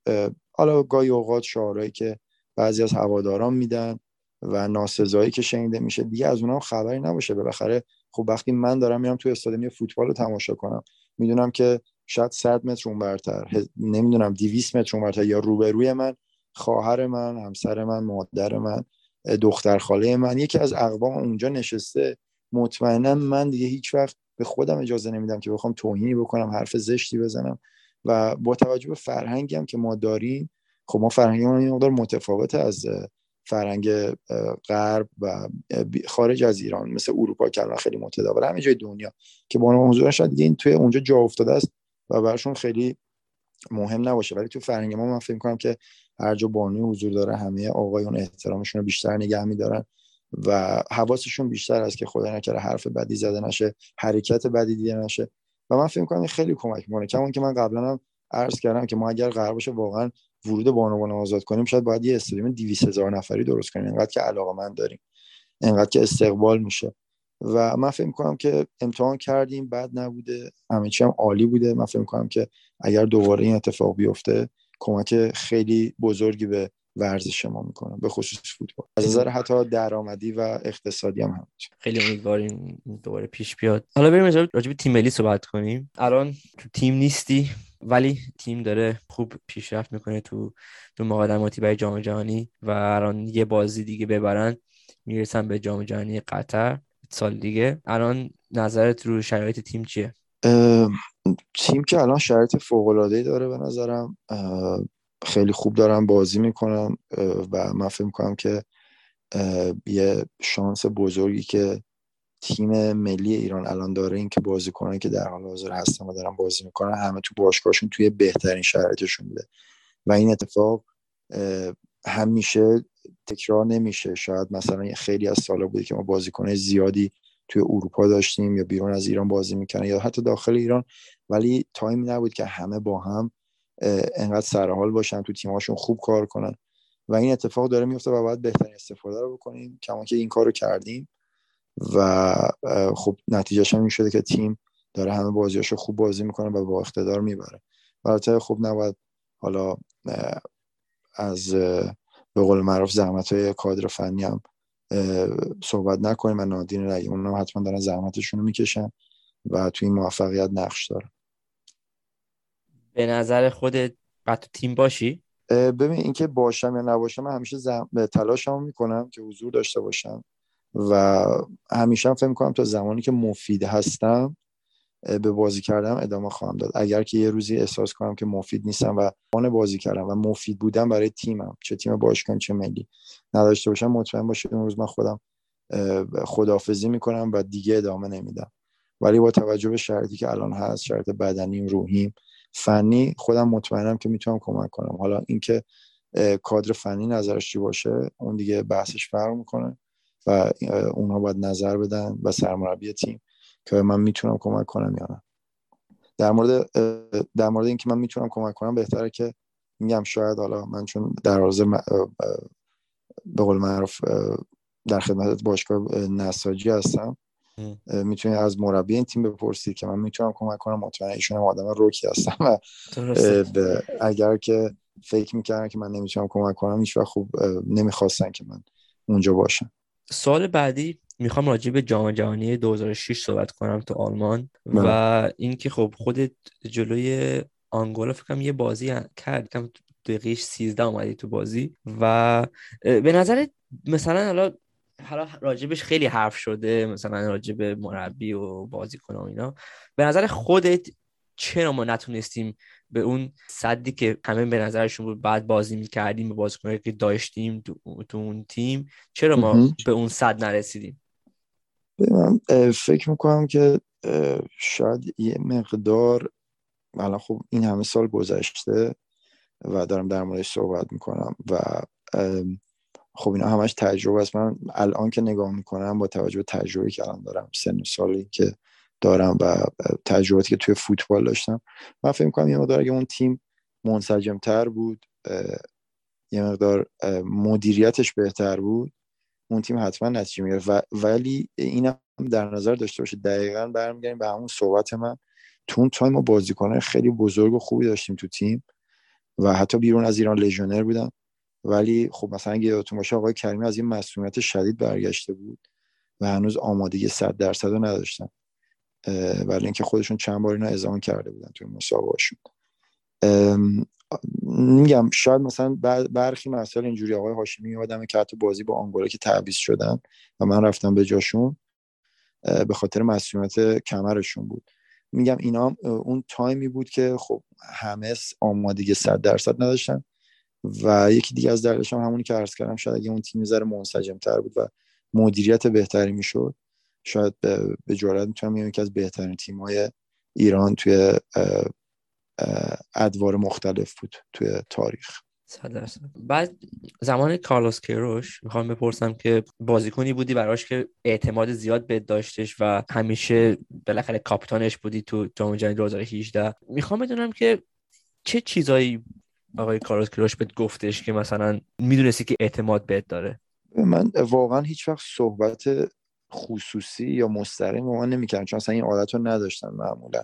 [SPEAKER 1] حالا گاهی اوقات شعارهایی که بعضی از هواداران میدن و ناسزایی که شنیده میشه دیگه از اونها خبری نباشه. بالاخره خب وقتی من دارم میرم توی استادیوم فوتبال رو تماشا کنم می‌دونم که شاید 100 متر اون برتر نمی‌دونم 200 متر اون برتر یا روبروی من خواهر من همسر من مادر من. دختر خاله من. یکی از اقوام اونجا نشسته. مطمئنا من دیگه هیچ وقت به خودم اجازه نمیدم که بخوام توهینی بکنم حرف زشتی بزنم. و با توجه به فرهنگی هم که ما داریم خب ما فرهنگمون این مقدار متفاوته از فرهنگ غرب و خارج از ایران. مثل اروپا که الان خیلی متداول همه جای دنیا. که با حضور شاید دیگه این توی اونجا جا افتاده است و براشون خیلی مهم نباشه. ولی تو فرهنگ ما من فکر کنم که هر جا بانوی حضور داره همه آقایون احترامشون رو بیشتر نگه میدارن و حواسشون بیشتر از که خدا نکره حرف بدی زده نشه حرکت بدی دیده نشه. و من فکر کنم خیلی کمک می‌کنه. کمون که من قبلا هم عرض کردم که ما اگر قرار باشه واقعا ورود بانوان آزاد کنیم شاید باید یه استادیوم 200 هزار نفری درست کنیم. انقدر که علاقه من داریم. انقدر که استقبال میشه. و من فکر می‌کنم که امتحان کردیم بد نبوده. همه چی هم عالی بوده. من فکر می‌کنم که اگر دوباره این اتفاق بیفته کمک خیلی بزرگی به ورزش ما می‌کنه به خصوص فوتبال. از نظر حتی درآمدی و اقتصادی هم هم
[SPEAKER 2] خیلی امیدواریم دوباره پیش بیاد. حالا بریم راجع به تیم ملی صحبت کنیم. الان تو تیم نیستی ولی تیم داره خوب پیشرفت می‌کنه تو تو مقدماتی برای جام جهانی و الان یه بازی دیگه ببرن می‌رسن به جام جهانی قطر سال دیگه. الان نظرت رو شرایط تیم چیه؟
[SPEAKER 1] تیم که الان شرایط فوق العاده داره به نظرم خیلی خوب دارم بازی می‌کنم و من فکر می‌کنم که یه شانس بزرگی که تیم ملی ایران الان داره این که بازی کنن که در حال حاضر هستن و دارن بازی می‌کنن همه تو باشگاهشون توی بهترین شرایطشون بوده. و این اتفاق همیشه تکرار نمیشه. شاید مثلا خیلی از سالا بوده که ما بازیکن زیادی توی اروپا داشتیم یا بیرون از ایران بازی می‌کنن یا حتی داخل ایران ولی تایم نبود که همه با هم انقدر سرحال باشن تو تیمهاشون خوب کار کنن. و این اتفاق داره میفته و باید بهترین استفاده رو بکنیم. کما که این کار رو کردیم و خب نتیجهش هم این شده که تیم داره همه بازیاشو خوب بازی می‌کنه و با اقتدار می‌بره. البته خوب نباید حالا از به قول معروف زحمت های کادر فنی هم صحبت نکنیم و نادین نگیم اونم حتما دارن زحمتشون رو می‌کشن و توی این موفقیت نقش دارن.
[SPEAKER 2] به نظر خودت بعد تو تیم باشی؟
[SPEAKER 1] ببین اینکه باشم یا نباشم من همیشه زم... تلاشمو می‌کنم که حضور داشته باشم و همیشه هم فکر می‌کنم تا زمانی که مفید هستم به بازی کردم ادامه خواهم داد. اگر که یه روزی احساس کنم که مفید نیستم و آن بازی کردم و مفید بودم برای تیمم چه تیم باشگاه چه ملی نداشته باشم مطمئن باشه اون روز من خودم خدافزی می‌کنم و دیگه ادامه نمیدم. ولی با توجه به شرایطی که الان هست شرایط بدنیم روحیم فنی خودم مطمئنم که می‌تونم کمک کنم. حالا اینکه کادر فنی نظرش چی باشه اون دیگه بحثش فرق می‌کنه و اونها باید نظر بدن و سرمربی تیم که من می‌تونم کمک کنم یا نه. در مورد در مورد اینکه من می‌تونم کمک کنم بهتره که میگم شاید حالا من چون در حاضر به قول معروف در خدمت باشگاه نساجی هستم می‌تونید از مربی این تیم بپرسید که من می‌تونم کمک کنم مطمئن ایشون هم آدم روکی هستم و اگر که فکر می‌کردن که من نمی‌تونم کمک کنم هیچ خوب نمی‌خواستن که من اونجا باشم
[SPEAKER 2] سال بعدی می‌خوام راجع به جام جهانی 2006 صحبت کنم تو آلمان و بله. اینکه خب خودت جلوی آنگولا فکرم یه بازی کرد کم دقیقه 13 اومدی تو بازی و به نظر مثلا حالا حالا راجبش خیلی حرف شده مثلا راجب مربی و بازیکن و اینا. به نظر خودت چرا ما نتونستیم به اون صدی که همه به نظرشون بود بعد بازی می‌کردیم به بازیکنایی که داشتیم تو اون تیم چرا ما به اون صد نرسیدیم؟
[SPEAKER 1] من فکر می‌کنم که شاید یه مقدار الان خب این همه سال گذشته و دارم در موردش صحبت می‌کنم و خب اینا همش تجربه است. من الان که نگاه می‌کنم با توجه به تجربه که الان دارم سن سالی که دارم و تجرباتی که توی فوتبال داشتم من فکر می‌کنم یه مقدار اون تیم منسجم تر بود یه مقدار مدیریتش بهتر بود اون تیم حتما نتیجه می‌گیره ولی اینم در نظر داشته باشه دقیقا برمیگردیم به همون صحبت من. تو اون تایم ما بازیکنان خیلی بزرگ و خوبی داشتیم تو تیم و حتی بیرون از ایران لژونر بودن. ولی خب مثلا اگه یادتون باشه آقای کریمی از این مسئولیت شدید برگشته بود و هنوز آمادگی 100 درصد رو نداشتن ولی اینکه خودشون چند بار اینا ازام کرده بودن توی مسابقهشون. میگم شاید مثلا برخی مسائل اینجوری آقای هاشمی یادمه که حتی بازی با آنگولا که تعویض شدن و من رفتم به جاشون به خاطر مسئولیت کمرشون بود. میگم اینا اون تایمی بود که خب همه آمادگی صد درصد نداشتن. و یکی دیگه از دلیلش هم همونی که عرض کردم شاید اگه اون تیم ذره منسجم تر بود و مدیریت بهتری می‌شد شاید به, به جرات می‌تونم یکی از بهترین تیم‌های ایران توی ادوار مختلف بود توی تاریخ.
[SPEAKER 2] بعد زمان کارلوس کیروش می‌خوام بپرسم که بازیکنی بودی براش که اعتماد زیاد به داشتش و همیشه بالاخره کاپیتانش بودی تو جام جهانی 2018 می‌خوام بدونم که چه چیزایی آقای کارلوس کیروش بهت گفتش که مثلا می‌دونستی که اعتماد بهت داره.
[SPEAKER 1] من واقعا هیچ وقت صحبت خصوصی یا مستقیم من نمی‌کردم چون اصلا این عادت رو نداشتم معمولا.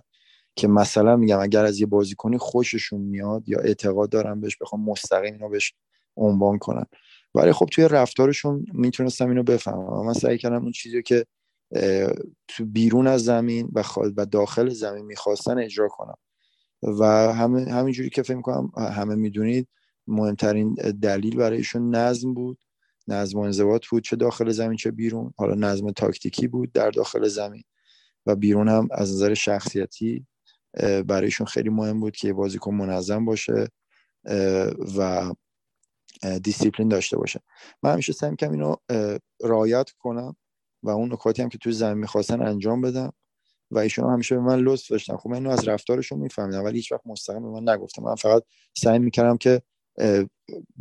[SPEAKER 1] که مثلا میگم اگر از یه بازیکنی خوششون میاد یا اعتقاد دارم بهش بخوام مستقیم اینو بهش عنوان کنن ولی خب توی رفتارشون می‌تونستم اینو بفهمم. من سعی کردم اون چیزی که تو بیرون از زمین و, و داخل زمین می‌خواستن اجرا کنم. و همه همینجوری که فکر می‌کنم همه می‌دونید مهمترین دلیل برایشون نظم بود. نظم و انضباط بود چه داخل زمین چه بیرون. حالا نظم تاکتیکی بود در داخل زمین. و بیرون هم از نظر شخصیتی برایشون خیلی مهم بود که بازیکن منظم باشه و دیسیپلین داشته باشه. من همیشه سعی می‌کنم اینو رعایت کنم و اون نکاتی هم که توی زمین می‌خواستن انجام بدم. و ایشون همیشه به من لطف داشتن. خب من اینو از رفتارشون میفهمیدم ولی هیچ وقت مستقیم به من نگفتم من فقط سعی می‌کردم که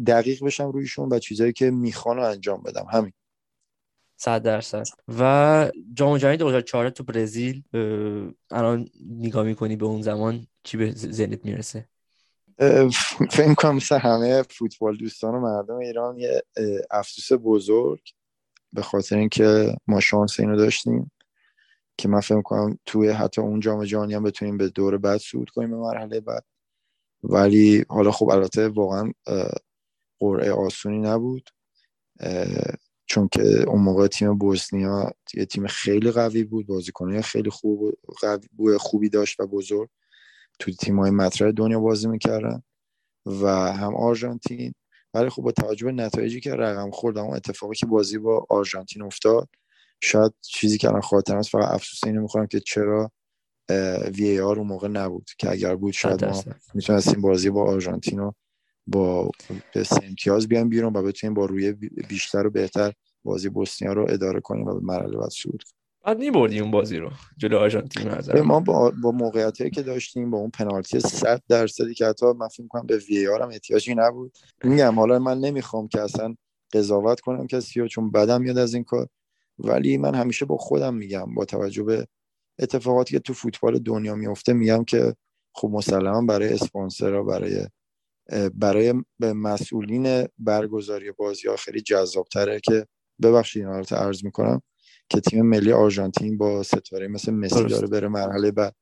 [SPEAKER 1] دقیق بشم رویشون و چیزایی که می‌خوان رو انجام بدم. همین.
[SPEAKER 2] صد درصد. و جام جهانی 2004 تو برزیل الان نگاه می‌کنی به اون زمان چی به ذهنت می‌رسه؟
[SPEAKER 1] فکر کنم مثل همه فوتبال دوستان و مردم ایران یه افسوس بزرگ به خاطر اینکه ما شانس اینو داشتیم. که من فکر کنم توی حتی اون جام جهانی هم بتونیم به دور بعد صعود کنیم به مرحله بعد. ولی حالا خب البته واقعا قرعه آسونی نبود. چون که اون موقع تیم بوسنیا یه تیم خیلی قوی بود بازیکنان خیلی خوب قوی خوبی داشت و بزرگ تو تیم های مطرح دنیا بازی می‌کردن و هم آرژانتین. ولی خب با توجه به نتایجی که رقم خوردم اون اتفاقی که بازی با آرژانتین افتاد شاید چیزی که الان خاطرم هست فقط افسوس اینو می‌خورم که چرا وی آر اون موقع نبود که اگر بود شاید ما می‌تونستیم بازی با آرژانتین رو با سه امتیاز بیایم بیرون و بتونیم با روی بیشتر و بهتر بازی بوسنیا رو اداره کنیم و به مرحله بعد صعود کنیم.
[SPEAKER 2] بعد میبردی اون بازی رو جلو آرژانتین نظر
[SPEAKER 1] ما با, با موقعیتی که داشتیم با اون پنالتی 100 درصدی که حتی من فکر کنم به وی آر هم احتیاجی نبود. میگم حالا من نمی‌خوام که اصلا قضاوت کنم کسی چون بدم میاد از این کار. ولی من همیشه با خودم میگم با توجه به اتفاقاتی که تو فوتبال دنیا میفته میگم که خب مسلما برای اسپانسرها برای برای مسئولین برگزاری بازی ها خیلی جذابتره که ببخشید این حالت عرض می‌کنم که تیم ملی آرژانتین با ستاره مثل مسی داره بره مرحله بعد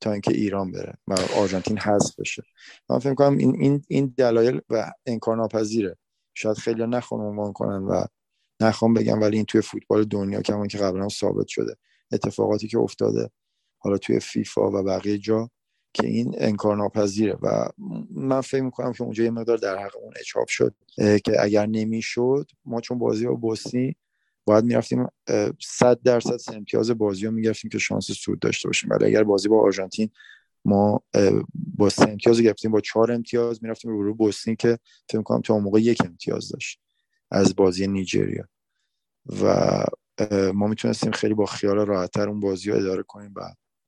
[SPEAKER 1] تا اینکه ایران بره و آرژانتین حذف بشه. من فکر کنم این این این دلایل و انکار ناپذیره شاید خیلی نخوان عنوان کنن و نخوام بگم ولی این توی فوتبال دنیا که که قبلا ثابت شده اتفاقاتی که افتاده حالا توی فیفا و بقیه جا که این انکار ناپذیره. و من فکر می‌کنم که اونجا یه مقدار در حق اون اچاپ شد که اگر نمی‌شد ما چون بازی با بوسنی باید می‌رفتیم صد درصد امتیاز بازی رو می‌گرفتیم که شانس سود داشته باشیم. ولی اگر بازی با آرژانتین ما با سه امتیاز گرفتیم با چهار امتیاز می‌رفتیم رو بوسنی که فکر کنم تا اون موقع یک امتیاز داشت. از بازی نیجریه. و ما می‌تونستیم خیلی با خیال راحتتر اون بازی رو اداره کنیم و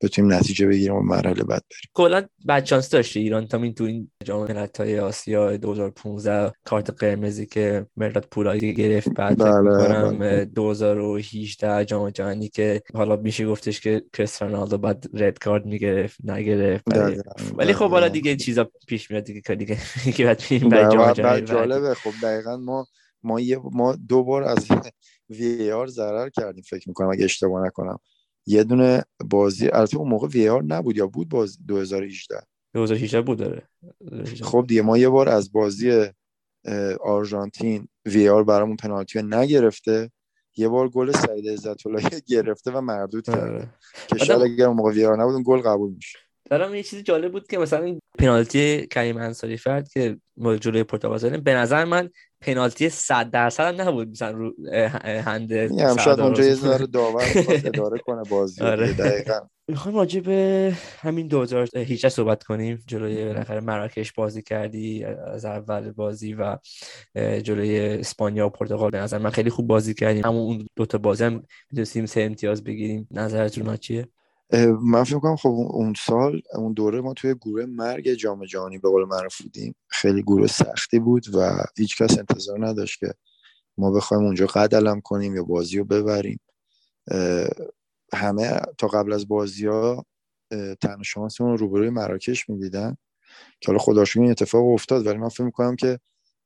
[SPEAKER 1] بتونیم نتیجه بگیریم و مرحله بعد بریم.
[SPEAKER 2] کلا بعد چانس داشته ایران تا این تو این جام ملت‌های آسیا 2015 کارت قرمزی که مرداد پولایی گرفت بعد بله, بله. 2018 جام جهانی که حالا میشه گفتش که کریس رونالدو بعد رد کارت می‌گرفت نگرفت ولی خب حالا دیگه چیزا پیش میاد دیگه دیگه که بعد میریم بعد جام جهانی
[SPEAKER 1] جالبه خب دقیقاً ما ما یه ما دو بار از وی آر ضرر کردیم فکر می‌کنم اگه اشتباه نکنم. یه دونه بازی البته اون موقع وی آر نبود یا بود باز 2018
[SPEAKER 2] 2018 بود داره.
[SPEAKER 1] خب دیگه ما یه بار از بازی آرژانتین وی آر برامون پنالتی نگرفته. یه بار گل سعید عزت گرفته و مردود کرده. که شاید اگر اون موقع وی آر نبود اون گل قبول میشه
[SPEAKER 2] دارم یه چیزی جالب بود که مثلا پنالتی کریم انصاری فرد که جلوی پرتغال به نظر من پنالتی 100 درصد هم نبود. مثلا رو هند
[SPEAKER 1] میگم شاید اونجا یه ذره داور اداره کنه بازی آره. دقیقاً.
[SPEAKER 2] می‌خوایم راجع به همین 2018 صحبت کنیم. جلوی بالاخره مراکش بازی کردی از اول بازی و جلوی اسپانیا و پرتغال به نظر من خیلی خوب بازی کردیم. اما اون دوتا بازی هم می‌تونستیم سه امتیاز بگیریم. نظرتون چیه؟
[SPEAKER 1] من فکر کنم خب اون سال اون دوره ما توی گروه مرگ جام جهانی به قول معروف بودیم. خیلی گروه سختی بود و هیچ کس انتظار نداشت که ما بخوایم اونجا قدلم کنیم یا بازی رو ببریم. همه تا قبل از بازی ها تنها رو روبروی مراکش می‌دیدن که حالا خدا این اتفاق افتاد. ولی من فکر می‌کنم که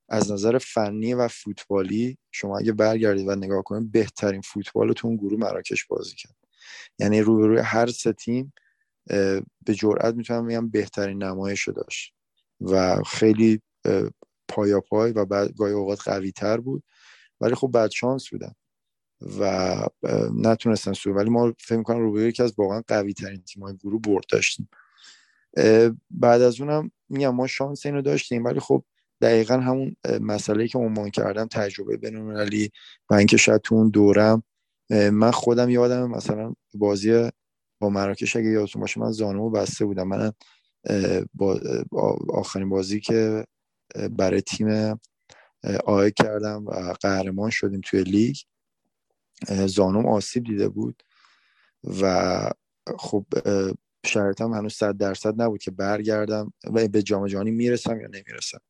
[SPEAKER 1] از نظر فنی و فوتبالی شما اگه برگردید و نگاه کنید بهترین فوتبال تو اون گروه مراکش بازی کرد. یعنی روبروی هر سه تیم به جرئت می‌تونم بگم بهترین نمایش داشت و خیلی پایا پای و بعد گاهی اوقات قوی تر بود. ولی خب بعد شانس بودن و نتونستن سو ولی ما فکر می‌کنم روبروی یکی از واقعا قوی ترین تیم‌های گروه برد داشتیم. بعد از اونم میگم ما شانس اینو داشتیم ولی خب دقیقا همون مسئله که عنوان کردم تجربه بین‌المللی و اینکه شاید تو اون دورم من خودم یادم مثلا بازی با مراکش اگه یادتون باشه من زانو بسته بودم. من با آخرین بازی که برای تیم آه کردم و قهرمان شدیم توی لیگ زانوم آسیب دیده بود و خب شرطم هنوز صد درصد نبود که برگردم و به جام جهانی می‌رسم یا نمی‌رسم.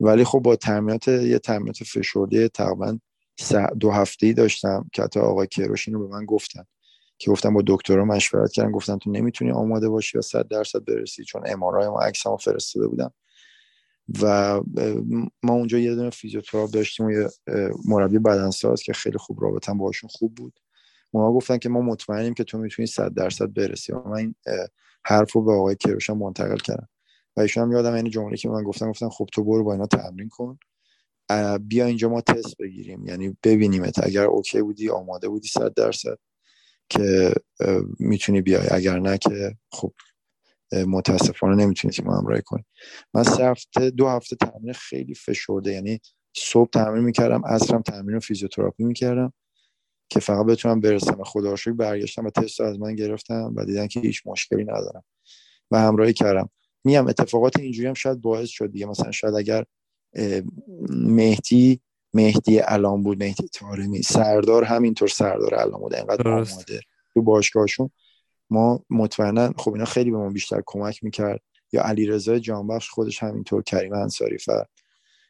[SPEAKER 1] ولی خب با تمرینات یه تمرینات فشرده تقریبا دو هفته ای داشتم که حتی آقای کیروش اینو به من گفتن که گفتم با دکترا مشورت کردن گفتن تو نمی‌تونی آماده باشی و صد درصد برسی چون ما عکس ما فرستاده بودم و ما اونجا یه دونه فیزیوتراپ داشتیم و یه مربی بدنساز که خیلی خوب رابطم باشون خوب بود. اونا گفتن که ما مطمئنیم که تو می‌تونی صد درصد برسی. و من این حرف رو به آقای کیروش منتقل کردم. و ایشون هم یادم این جمله که من گفتم گفتن خب تو برو با اینا تمرین کن. بیا اینجا ما تست بگیریم. یعنی ببینیمت اگر okay بودی آماده بودی صد درصد که می‌تونی بیای. اگر نه که خب متاسفانه نمی‌تونی تیم همراهی کنی. من سه هفته دو هفته تمرین خیلی فشرده. یعنی صبح تمرین می‌کردم عصرم تمرین فیزیوتراپی می‌کردم که فقط بتونم برسم. خدا برگشتم و تست از من گرفتم و دیدن که هیچ مشکلی ندارم. و همراهی کردم. میام اتفاقات اینجوری هم شاید باعث شد دیگه. مثلا شاید اگر مهدی مهدی الان بود مهدی تارمی سردار همینطور سردار الان بود. انقدر آماده. تو باشگاهشون ما مطمئنا خب اینا خیلی به ما بیشتر کمک می‌کرد. یا علیرضا جانبخش خودش همینطور کریم انصاری فر.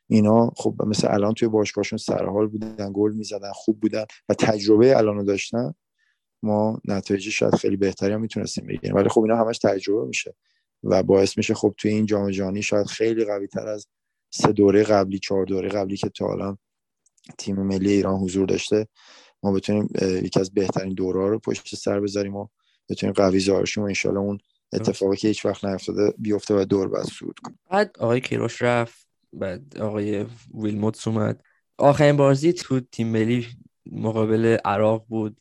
[SPEAKER 1] اینا خب مثل الان توی باشگاهشون سرحال بودن گل می‌زدن خوب بودن و تجربه الان داشتن. ما نتایجی شاید خیلی بهتری هم می‌تونستیم بگیریم. ولی خب اینا همش تجربه میشه و باعث میشه خب توی این جام جهانی شاید خیلی قوی تر از سه دوره قبلی چهار دوره قبلی که تا الان تیم ملی ایران حضور داشته ما بتونیم یکی از بهترین دوره رو پشت سر بذاریم و بتونیم قوی زارشیم و انشالله اون اتفاقی که هیچ وقت نیفتاده بیفته و دور بعد سود کنیم.
[SPEAKER 2] بعد آقای کیروش رفت بعد آقای ویلموتس اومد. آخرین بازی تو تیم ملی مقابل عراق بود.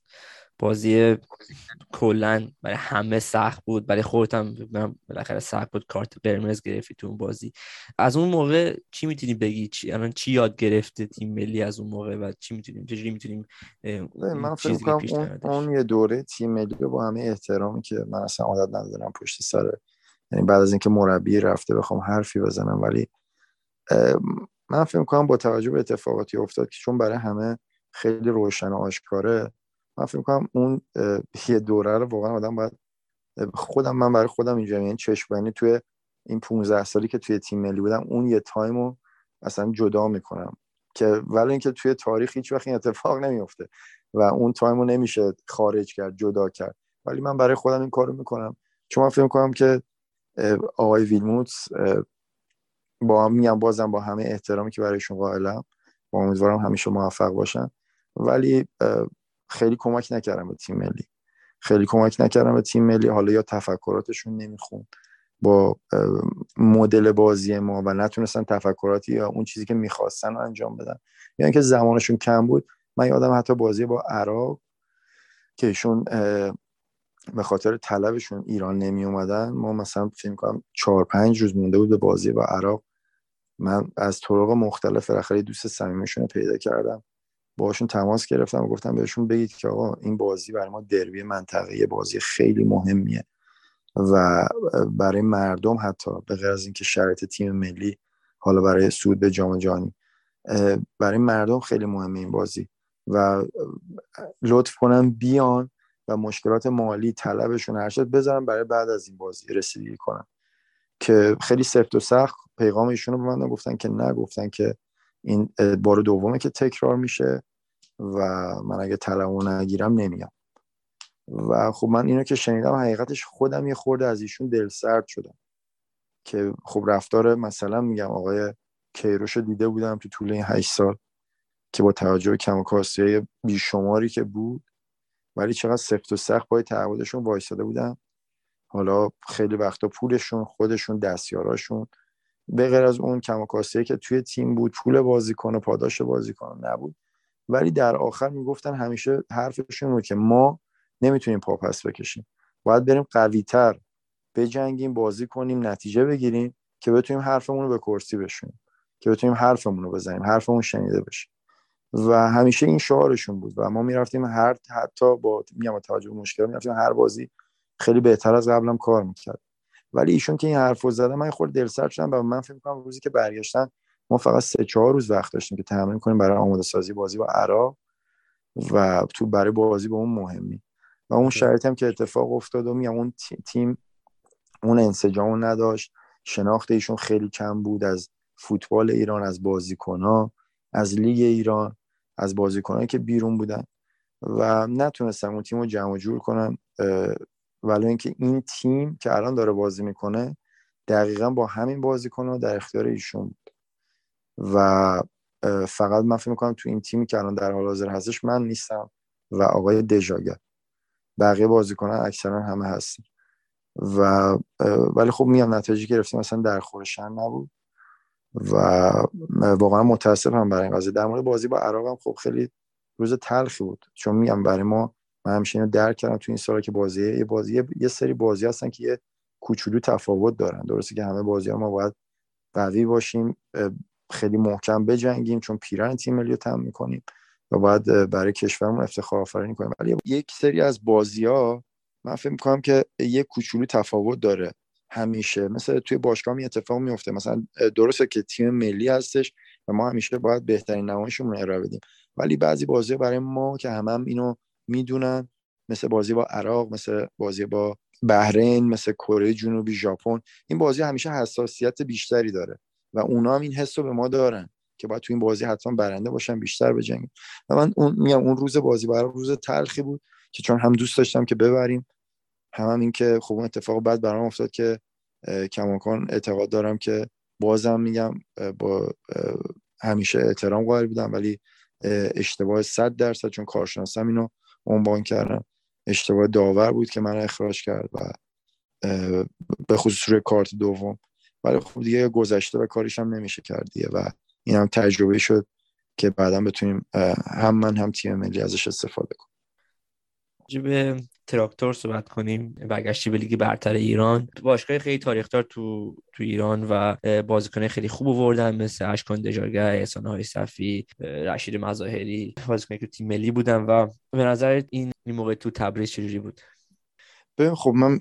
[SPEAKER 2] بازی کلا برای همه سخت بود. برای خودت هم بالاخره سخت بود کارت قرمز گرفتی تو اون بازی. از اون موقع چی می‌تونی بگی؟ چی الان چی یاد گرفته تیم ملی از اون موقع و چی می‌تونیم چجوری می‌تونیم
[SPEAKER 1] من فکر کنم اون, اون یه دوره تیم ملی با همه احترامی که من اصلا عادت ندارم پشت سر یعنی بعد از اینکه مربی رفته بخوام حرفی بزنم ولی من فکر کنم با توجه به اتفاقاتی افتاد که چون برای همه خیلی روشن و آشکاره من فکر کنم اون یه دوره رو واقعا آدم باید خودم من برای خودم اینجا یعنی چشم توی این 15 سالی که توی تیم ملی بودم اون یه time رو اصلا جدا می‌کنم که ولی اینکه توی تاریخ هیچ وقت این اتفاق نمیفته و اون time رو نمیشه خارج کرد جدا کرد. ولی من برای خودم این کارو می‌کنم. چون من فکر کنم که آقای ویلموتس با هم میگم بازم با همه احترامی که برایشون قائلم با امیدوارم همیشه موفق باشن. ولی خیلی کمک نکردم به تیم ملی. خیلی کمک نکردم به تیم ملی. حالا یا تفکراتشون نمیخون با مدل بازی ما و نتونستن تفکراتی یا اون چیزی که می‌خواستن انجام بدن. یا اینکه زمانشون کم بود. من یادم حتی بازی با عراق که ایشون به خاطر طلبشون ایران نمی اومدن ما مثلا فکر کنم چهار پنج روز مونده بود به بازی با عراق. من از طرق مختلف بالاخره دوست صمیمیشون پیدا کردم. باشون تماس گرفتم و گفتم بهشون بگید که آقا این بازی برای ما دربی منطقه بازی خیلی مهمیه. و برای مردم حتی به غیر از اینکه شرط تیم ملی حالا برای سود به جام جهانی برای مردم خیلی مهمه این بازی. و لطف کنم بیان و مشکلات مالی طلبشون هر شد بذارم برای بعد از این بازی رسیدگی کنم که خیلی سفت و سخت پیغام ایشون رو به من گفتن که نه گفتن که این بار دومه که تکرار میشه. و من اگه طلبو نگیرم نمیام. و خب من اینو که شنیدم حقیقتش خودم یه خورده از ایشون دل سرد شدم. که خب رفتار مثلا میگم آقای کیروش رو دیده بودم تو طول این هشت سال که با توجه کم های بیشماری که بود ولی چقدر سفت و سخت پای تعهدشون وایستاده بودن حالا خیلی وقتا پولشون خودشون دستیاراشون به غیر از اون کم که توی تیم بود پول بازیکن و پاداش بازیکن نبود. ولی در آخر می‌گفتن همیشه حرفشون بود که ما نمی‌تونیم پاپس بکشیم. باید بریم قویتر بجنگیم بازی کنیم نتیجه بگیریم که بتونیم حرفمون رو به کرسی بشونیم که بتونیم حرفمون رو بزنیم حرفمون شنیده بشه. و همیشه این شعارشون بود و ما می‌رفتیم هر حتی با میام توجه به مشکل می‌رفتیم هر بازی خیلی بهتر از قبلم کار می‌کرد. ولی ایشون که این حرفو زده من خود دلسرد شدم و من فکر می‌کنم روزی که برگشتن ما فقط سه چهار روز وقت داشتیم که تمرین کنیم برای آماده سازی بازی با عراق و تو برای بازی با اون مهمی. و اون شرایط هم که اتفاق افتاد و میگم اون تیم اون انسجام نداشت. شناخت ایشون خیلی کم بود از فوتبال ایران از بازیکنها از لیگ ایران از بازیکنهایی که بیرون بودن. و نتونستم اون تیم رو جمع جور کنم ولی اینکه این تیم که الان داره بازی می‌کنه دقیقا با همین بازیکن در اختیار ایشون بود. و فقط من فکر می‌کنم تو این تیمی که الان در حال حاضر هستش من نیستم و آقای دژاگر. بقیه بازیکنان اکثرا همه هستن. و ولی خب میام نتایجی گرفتیم مثلا در خورشن نبود. و واقعا متاسفم برای این قضیه. در مورد بازی با عراق هم خب خیلی روز تلخی بود. چون میگم برای ما من همیشه اینو درک کردم تو این سالا که بازی یه بازی یه سری بازی هستن که یه کوچولو تفاوت دارن. درسته که همه بازی ها ما باید قوی باشیم. خیلی محکم بجنگیم چون پیرن تیم ملی رو می‌کنیم و باید برای کشورمون افتخار آفرینی کنیم. ولی یک سری از بازی ها من فکر می‌کنم که یه کوچولو تفاوت داره همیشه. مثل توی باشگاه می اتفاق میفته مثلا درسته که تیم ملی هستش و ما همیشه باید بهترین نمایشمون رو ارائه بدیم. ولی بعضی بازی برای ما که همه هم اینو می‌دونن مثل بازی با عراق مثل بازی با بحرین مثل کره جنوبی ژاپن این بازی همیشه حساسیت بیشتری داره. و اونا هم این حس رو به ما دارن که باید تو این بازی حتما برنده باشن بیشتر بجنگیم و من اون میگم اون روز بازی برای روز تلخی بود که چون هم دوست داشتم که ببریم هم, هم این که خب اون اتفاق بعد برام افتاد که کماکان اعتقاد دارم که بازم میگم با همیشه احترام قائل بودم ولی اشتباه صد درصد چون کارشناسم اینو عنوان کردم اشتباه داور بود که من اخراج کرد و به خصوص روی کارت دوم ولی خب دیگه گذشته و کاریش هم نمیشه کرد دیگه و این هم تجربه شد که بعدا بتونیم هم من هم تیم ملی ازش استفاده کنیم.
[SPEAKER 2] به تراکتور صحبت کنیم برگشتی به لیگ برتر ایران. باشگاه خیلی تاریخدار تو تو ایران و بازیکن خیلی خوب آوردن مثل اشکان دژارگر احسان های صفی رشید مظاهری بازیکن که تیم ملی بودن و به نظر این این موقع تو تبریز چجوری بود؟
[SPEAKER 1] ببین خب من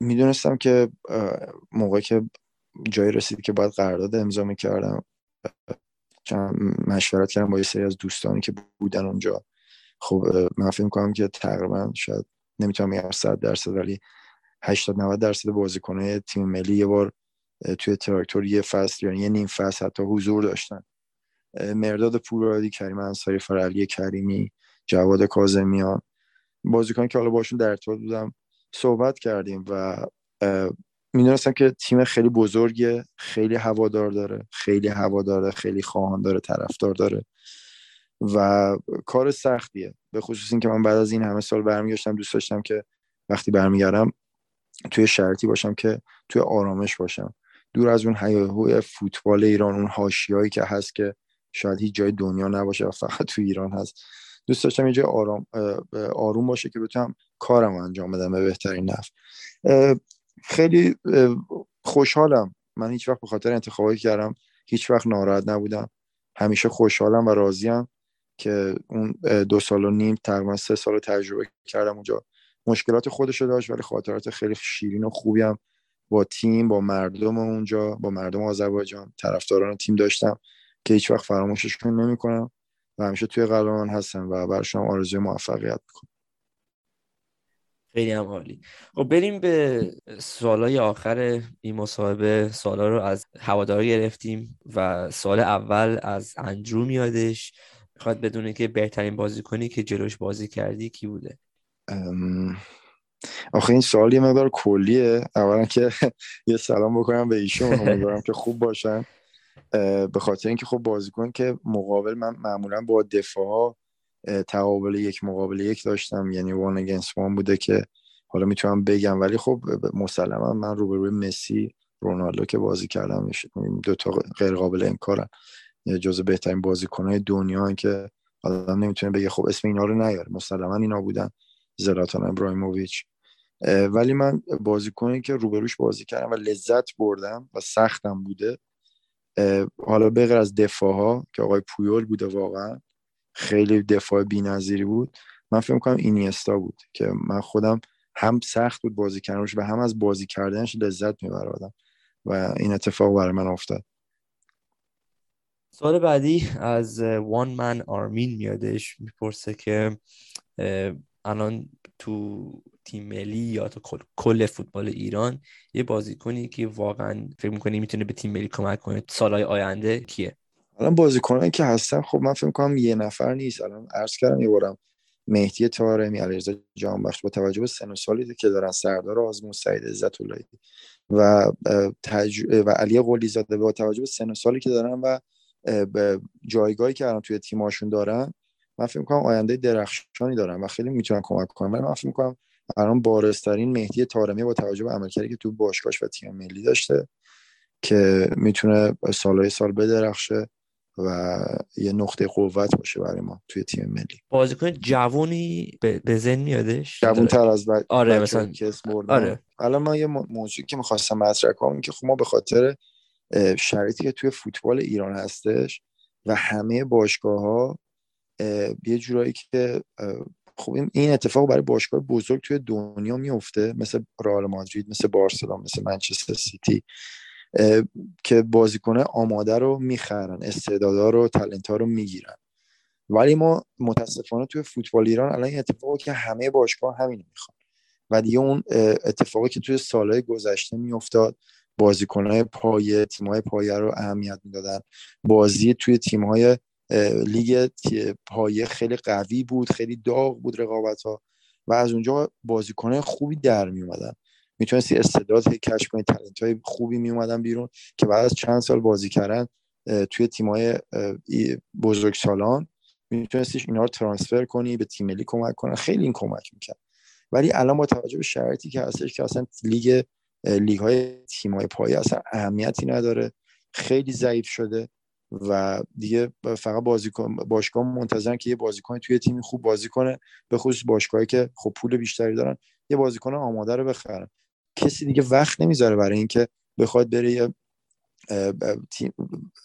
[SPEAKER 1] می‌دونستم که موقع که جایی رسید که باید قرارداد امضا می‌کردم مشورت کردم با یه سری از دوستانی که بودن اونجا. خب من فکر کنم که تقریبا شاید نمی‌تونم بگم 100 درصد ولی 80 90 درصد بازیکن‌های تیم ملی یه بار توی تراکتور یه فصل یعنی یه نیم فصل حتی حضور داشتن. مرداد پورادی کریم انصاری فرعلی کریمی جواد کاظمیان. بازیکن که حالا باشون در ارتباط بودم صحبت کردیم و می‌دونستم که تیم خیلی بزرگه خیلی هوادار داره خیلی هوادار داره خیلی خواهان داره طرفدار داره و کار سختیه. به خصوص اینکه من بعد از این همه سال برمیگشتم دوست داشتم که وقتی برمیگردم توی شرطی باشم که توی آرامش باشم. دور از اون هیاهوی فوتبال ایران اون حاشیه‌ای که هست که شاید هیچ جای دنیا نباشه و فقط توی ایران هست. دوست داشتم اینجا آرام آروم باشه که بتونم کارم انجام بدم به بهترین نحو خیلی خوشحالم. من هیچ وقت به خاطر انتخابی کردم هیچ وقت ناراحت نبودم. همیشه خوشحالم و راضیم که اون دو سال و نیم تقریبا سه سال تجربه کردم اونجا. مشکلات خودشو داشت ولی خاطرات خیلی شیرین و خوبی هم با تیم با مردم اونجا با مردم آذربایجان طرفداران تیم داشتم که هیچ وقت فراموششون نمی‌کنم. و همیشه توی قلب من هستم و براشون آرزوی موفقیت می‌کنم.
[SPEAKER 2] خیلی هم عالی. خب بریم به سوالای آخر. این مصاحبه سوالا رو از هواداری گرفتیم و سوال اول از اندرو میادش. می‌خواد بدونه که بهترین بازیکنی که جلوش بازی کردی کی بوده؟
[SPEAKER 1] آخه این سوال یه مقدار کلیه. اولا که یه سلام بکنم به ایشون. امیدوارم که خوب باشن. به خاطر اینکه خب بازیکن که مقابل من معمولا با دفاع تقابل یک مقابل یک داشتم. یعنی وان اگنس وان بوده که حالا می‌تونم بگم. ولی خب مسلما من روبروی مسی رونالدو که بازی کردم دو تا غیر قابل انکارن. جز بهترین بازیکنهای دنیا که آدم نمی‌تونه بگه خب اسم اینا رو نیاره. مسلما اینا بودن. زلاتان ابراهیموویچ. ولی من بازیکنی که روبروش بازی کردم و لذت بردم و سختم بوده حالا بغیر از دفاع ها که آقای پویول بوده واقعا خیلی دفاع بی‌نظیری بود. من فکر کنم اینیستا بود که من خودم هم سخت بود بازی کردنش و هم از بازی کردنش لذت میبرادم و این اتفاق برای من افتاد.
[SPEAKER 2] سوال بعدی از وان من آرمین میادش می‌پرسه که الان تو تیم ملی یا تو کل فوتبال ایران یه بازیکنی که واقعا فکر می‌کنی می‌تونه به تیم ملی کمک کنه سالهای آینده کیه؟
[SPEAKER 1] الان بازیکنایی که هستن خب من فکر کنم یه نفر نیست. الان عرض کردم یه بارم مهدی طارمی علیرضا جانبخش با توجه به سن و سالی که دارن سردار آزمون سعید عزت و تج... و علی قلی زاده با توجه به سن و سالی که دارن و جایگاهی که الان توی تیماشون دارن من فکر می‌کنم آینده درخشانی دارن و خیلی می‌تونن کمک کنن. ولی من فکر می‌کنم الان بارسترین مهدی طارمی با توجه به عملکردی که تو باشگاهش و تیم ملی داشته که می‌تونه سالهای سال بدرخشه و یه نقطه قوت باشه برای ما توی تیم ملی.
[SPEAKER 2] بازیکن جوونی به ذهن میادش؟
[SPEAKER 1] جوون تر از
[SPEAKER 2] بعد آره مثلا
[SPEAKER 1] آره. الان من یه موضوعی که می‌خواستم مطرح کنم که خب ما به خاطر شرایطی که توی فوتبال ایران هستش و همه باشگاه ها یه جورایی که خب این اتفاق برای باشگاه بزرگ توی دنیا میفته مثل رئال مادرید مثل بارسلون مثل منچستر سیتی که بازیکنه آماده رو می‌خرن استعدادا رو تلنت ها رو می‌گیرن. ولی ما متاسفانه توی فوتبال ایران الان این اتفاقی که همه باشگاه همین می‌خوان. و دیگه اون اتفاقی که توی سالهای گذشته میافتاد بازیکنهای پایه تیمهای پایه رو اهمیت می‌دادن. بازی توی تیمهای لیگ پایه خیلی قوی بود خیلی داغ بود رقابت ها و از اونجا بازیکنهای خوبی در می اومدن می‌تونستی استعداد کشف کنی تلنت های خوبی می اومدن بیرون که بعد از چند سال بازی کردن توی تیمای بزرگ سالان میتونستیش اینا رو ترانسفر کنی به تیم ملی کمک کنن خیلی این کمک می‌کرد. ولی الان با توجه به شرایطی که هستش که اصلا لیگ لیگ های تیم های پایه اصلا اهمیتی نداره. خیلی ضعیف شده. و دیگه فقط بازیکن باشگاه منتظرن که یه بازیکن توی تیمی خوب بازی کنه به خصوص باشگاهی که خب پول بیشتری دارن یه بازیکن آماده رو بخرن. کسی دیگه وقت نمی‌ذاره برای اینکه بخواد بره یه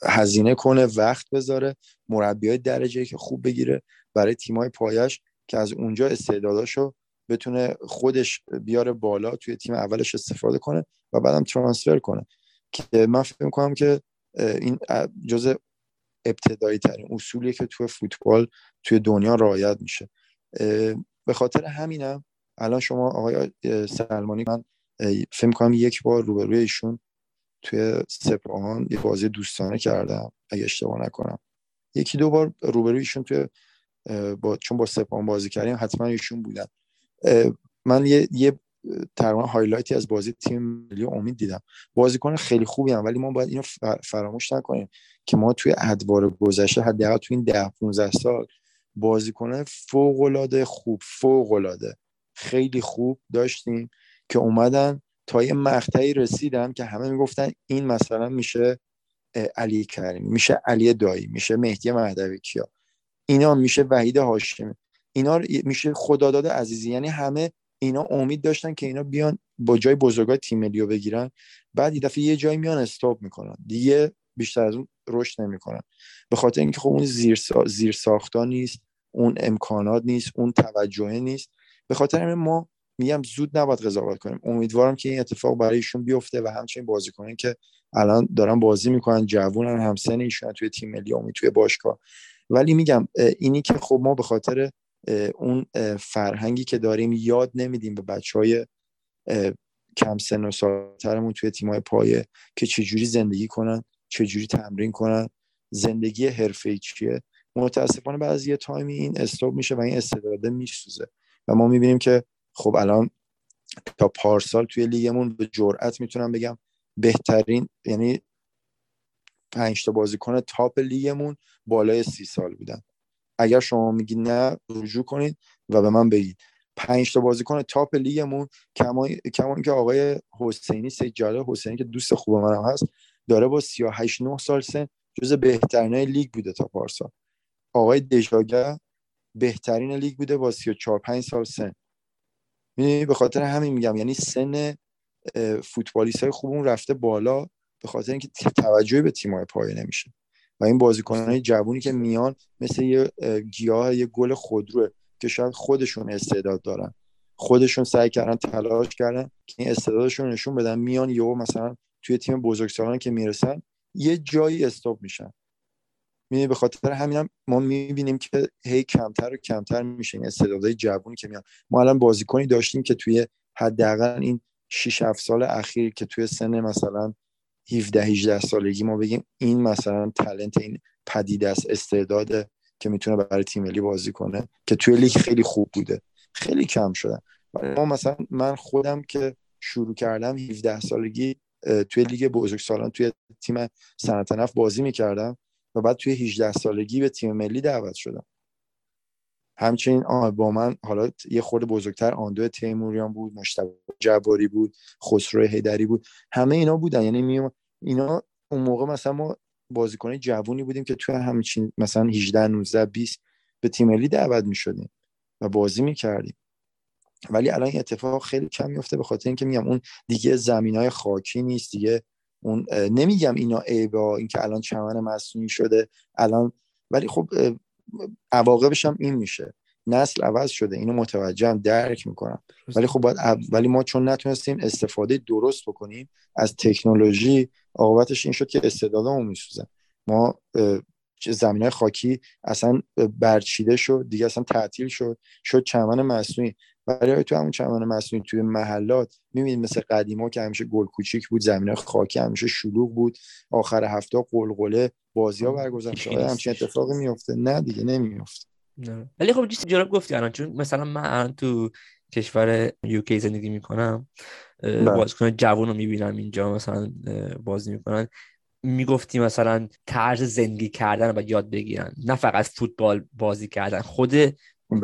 [SPEAKER 1] هزینه کنه وقت بذاره مربی های درجه که خوب بگیره برای تیمای پایش که از اونجا استعداداشو بتونه خودش بیاره بالا توی تیم اولش استفاده کنه و بعدم ترانسفر کنه. که من فکر می‌کنم که این جز ابتدایی ترین اصولیه که توی فوتبال توی دنیا رعایت میشه. به خاطر همینم الان شما آقای سلمانی من فکر کنم یک بار روبروی ایشون توی سپاهان یه بازی دوستانه کردم اگه اشتباه نکنم. یکی دو بار روبروی ایشون توی با چون با سپاهان بازی کردیم حتما ایشون بودن. من یه, یه تقریبا هایلایتی از بازی تیم ملی امید دیدم. بازیکن خیلی خوبی هم ولی ما باید اینو فراموش نکنیم که ما توی ادوار گذشته حداقل توی این 10 15 سال بازیکن فوق العاده خوب فوق العاده خیلی خوب داشتیم که اومدن تا یه مقطعی رسیدن که همه می‌گفتن این مثلا میشه علی کریمی میشه علی دایی میشه مهدی مهدوی کیا. اینا میشه وحید هاشمی. اینا میشه خداداد عزیزی. یعنی همه اینا امید داشتن که اینا بیان با جای بزرگای تیم ملی رو بگیرن. بعد یه دفعه یه جایی میان استاپ می‌کنن. دیگه بیشتر از اون رشد نمی‌کنن. به خاطر اینکه خب اون زیر, سا... زیر ساختا نیست اون امکانات نیست اون توجه نیست. به خاطر ما میگم زود نباید قضاوت کنیم. امیدوارم که این اتفاق برای ایشون بیفته و همچنین بازیکنان که الان دارن بازی می‌کنن جوونن همسن ایشون توی تیم ملی امید توی باشگاه. ولی میگم اینی که خب ما به خاطر اون فرهنگی که داریم یاد نمیدیم به بچه های کم سن و سالترمون توی تیمای پایه که چجوری زندگی کنن چجوری تمرین کنن زندگی حرفه چیه. متاسفانه بعضی یه تایمی این استوب میشه و این استعداده میسوزه و ما می‌بینیم که خب الان تا پارسال توی لیگمون به جرأت می‌تونم بگم بهترین یعنی پنج تا بازیکن top لیگمون بالای سی سال بودن. اگر شما میگید نه رجوع کنید و به من بگید. پنج تا بازیکن top لیگمون کما کما اینکه آقای حسینی سید جلال حسینی که دوست خوب منم هست داره با 38 9 سال سن جز بهترین لیگ بوده تا پارسال آقای دژاگه بهترین لیگ بوده با 34 5 سال سن. می‌دونی به خاطر همین میگم یعنی سن فوتبالیست های خوبون رفته بالا به خاطر اینکه توجهی به تیم‌های پایه نمیشه. و این بازیکنان جوونی که میان مثل یه گیاه یه گل خودروه که شاید خودشون استعداد دارن. خودشون سعی کردن تلاش کردن که این استعدادشون نشون بدن. میان یهو مثلا توی تیم بزرگسالان که می‌رسن یه جایی استاپ میشن. می‌دونی به خاطر همینم ما می‌بینیم که هی کمتر و کمتر میشه این استعدادهای جوونی که میان. ما الان بازیکنی داشتیم که توی حداقل این 6 7 سال اخیر که توی سن مثلا 17 18 سالگی ما بگیم این مثلا تلنت این پدیده است استعداد که می‌تونه برای تیم ملی بازی کنه که توی لیگ خیلی خوب بوده خیلی کم شدن ما مثلا من خودم که شروع کردم 17 سالگی توی لیگ بزرگسالان توی تیم صنعت نفت بازی می‌کردم و بعد توی 18 سالگی به تیم ملی دعوت شدم. همچنین با من حالا یه خورده بزرگتر آندو تیموریان بود مشتبه جباری بود خسرو هیدری بود همه اینا بودن. یعنی می اینا اون موقع مثلا ما بازیکن جوونی بودیم که توی همچین مثلا 18 19 20 به تیم ملی دعوت می شدیم و بازی می کردیم. ولی الان این اتفاق خیلی کم میفته به خاطر اینکه میگم اون دیگه زمین های خاکی نیست دیگه اون نمیگم اینا عیبا اینکه الان چمن مصنوعی شده الان ولی خب عواقبش هم این میشه. نسل عوض شده اینو متوجهم درک می‌کنم. ولی خب باید ولی ما چون نتونستیم استفاده درست بکنیم از تکنولوژی عاقبتش این شد که استعدادمون میسوزن ما زمین های خاکی اصلا برچیده شد دیگه اصلا تعطیل شد شد چمن مصنوعی. ولی تو همون چمن مصنوعی توی محلات می‌بینید مثل قدیما که همیشه گل کوچیک بود زمین خاکی همیشه شلوغ بود. آخر هفته قلقله بازی ها برگزار شده همچین اتفاقی میفته نه دیگه نمیفته
[SPEAKER 2] ولی خب چیزی جالب گفتی الان چون مثلا من تو کشور یوکی زندگی می‌کنم بله. بازیکن جوان رو می‌بینم اینجا مثلا بازی می‌کنن. می‌گفتی مثلا طرز زندگی کردن رو یاد بگیرن. نه فقط فوتبال بازی کردن. خود.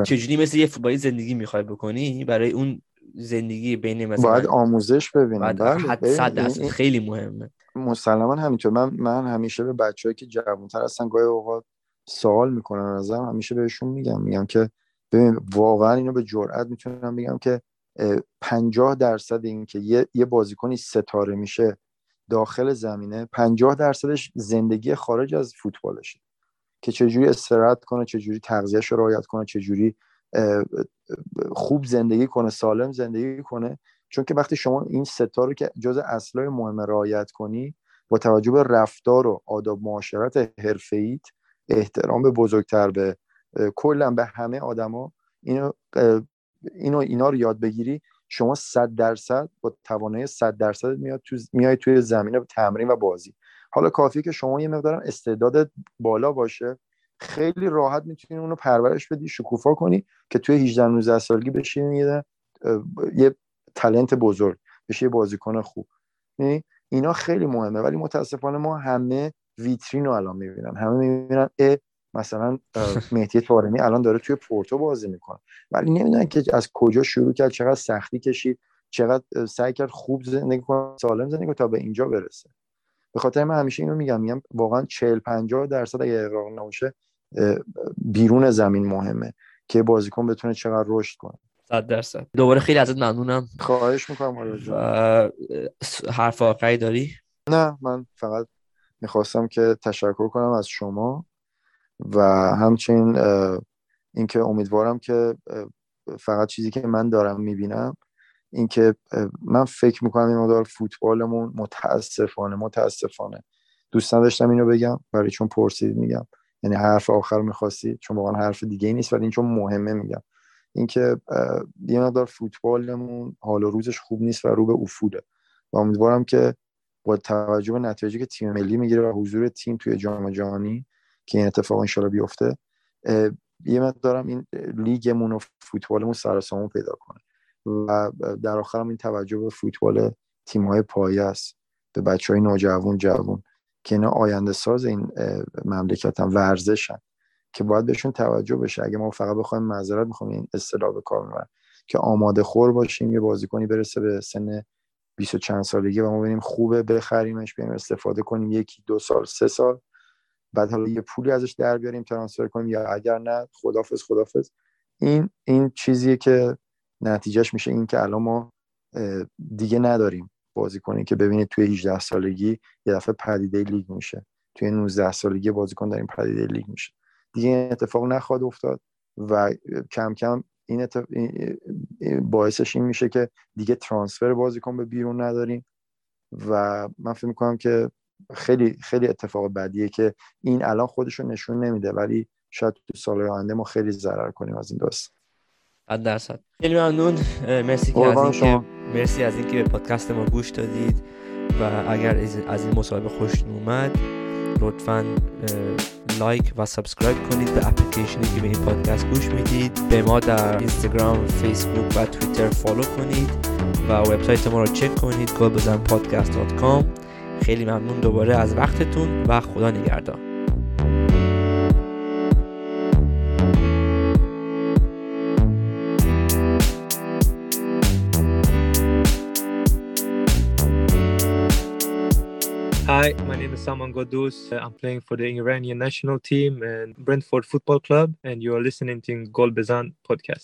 [SPEAKER 2] چجوری مثل یه فوتبالی زندگی می‌خوای بکنی؟ برای اون زندگی بین مثلا
[SPEAKER 1] باید آموزش ببینم
[SPEAKER 2] بله خیلی مهمه.
[SPEAKER 1] مسلما همینطور. من من همیشه به بچه‌ای که جوانتر هستن گاهی اوقات سوال می‌کنن ازم. همیشه بهشون میگم. میگم که ببین واقعا اینو به جرئت می‌تونم بگم که پنجاه درصد این که یه, یه بازیکنی ستاره میشه داخل زمینه پنجاه درصدش زندگی خارج از فوتبالشه. که چجوری استراحت کنه چجوری تغذیهش رو رعایت کنه چجوری خوب زندگی کنه سالم زندگی کنه. چون که وقتی شما این ستا رو که جز اصلای مهم رعایت کنی با توجه به رفتار و آداب معاشرت حرفه‌ایت احترام به بزرگتر به کلا به همه آدما اینو اینو اینا رو یاد بگیری شما صد درصد با توانایی صد درصد میاد تو میای توی زمینه تمرین و بازی. حالا کافیه که شما یه مقدار استعداد بالا باشه. خیلی راحت می‌تونی اونو پرورش بدی شکوفا کنی که توی 18 19 سالگی بشی یه یه تلنت بزرگ بشه یه بازیکن خوب. یعنی اینا خیلی مهمه ولی متاسفانه ما همه ویترین رو الان می‌بینن. همه می‌بینن ا مثلا مهدی طارمی الان داره توی پورتو بازی می‌کنه. ولی نمی‌دونن که از کجا شروع کرد چقدر سختی کشید چقدر سعی کرد خوب زندگی کنه سالم زندگی کنه تا به اینجا برسه. به خاطر من همیشه اینو میگم میگم واقعا 40 50 درصد اگه اقراق نباشه بیرون زمین مهمه که بازیکن بتونه چقدر رشد کنه.
[SPEAKER 2] صد درصد. دوباره خیلی ازت ممنونم.
[SPEAKER 1] خواهش می‌کنم
[SPEAKER 2] و حرف آخری داری؟
[SPEAKER 1] نه من فقط می‌خواستم که تشکر کنم از شما و همچنین اینکه امیدوارم که فقط چیزی که من دارم می‌بینم اینکه من فکر می‌کنم این مدار فوتبالمون متاسفانه متاسفانه. دوست نداشتم اینو بگم برای چون پرسید میگم. یعنی حرف آخر می‌خواستی چون واقعا حرف دیگه نیست ولی این چون مهمه میگم. اینکه یه مقدار فوتبالمون حال و روزش خوب نیست و رو به افوله و امیدوارم که با توجه به نتیجه که تیم ملی می‌گیره و حضور تیم توی جام جهانی که این اتفاق انشالله بیفته یه مقدارم این لیگمون و فوتبالمون سر پیدا کنه. و در آخرم این توجه به فوتبال تیم های پایه است. به بچه های نوجوان جوان که اینا آینده ساز این مملکت هم ورزشن که باید بهشون توجه بشه. اگه ما فقط بخوایم معذرت می‌خوایم این اصطلاح به کار می‌برم که آماده خور باشیم یه بازیکنی برسه به سن 20 و چند سالگی و ما ببینیم خوبه بخریمش بیایم استفاده کنیم یکی دو سال سه سال. بعد حالا یه پولی ازش در بیاریم ترانسفر کنیم یا اگر نه خدافظ خدافظ. این این چیزیه که نتیجهش میشه این که الان ما دیگه نداریم بازیکنی که ببینید توی 18 سالگی یه دفعه پدیده لیگ میشه. توی 19 سالگی بازیکن داریم پدیده لیگ میشه. دیگه این اتفاق نخواهد افتاد و کم کم این باعثش این میشه که دیگه transfer بازیکن به بیرون نداریم. و من فکر می‌کنم که خیلی خیلی اتفاق بدیه که این الان خودش رو نشون نمیده ولی شاید تو سال آینده ما خیلی ضرر کنیم از این داستان.
[SPEAKER 2] صد درصد. خیلی ممنون. مرسی که از اینکه مرسی از اینکه به پادکست ما گوش دادید و اگر از این مصاحبه خوشتون اومد لطفا like و subscribe کنید به اپلیکیشنی که به این پادکست گوش می‌دید. به ما در اینستاگرام فیسبوک و توییتر follow کنید و وبسایت ما رو چک کنید گلبزنپادکست.com خیلی ممنون دوباره از وقتتون و خدا نگهدار.
[SPEAKER 7] Saman Godus. Uh, I'm playing for the Iranian national team and Brentford Football Club, and you are listening to Golbezan podcast.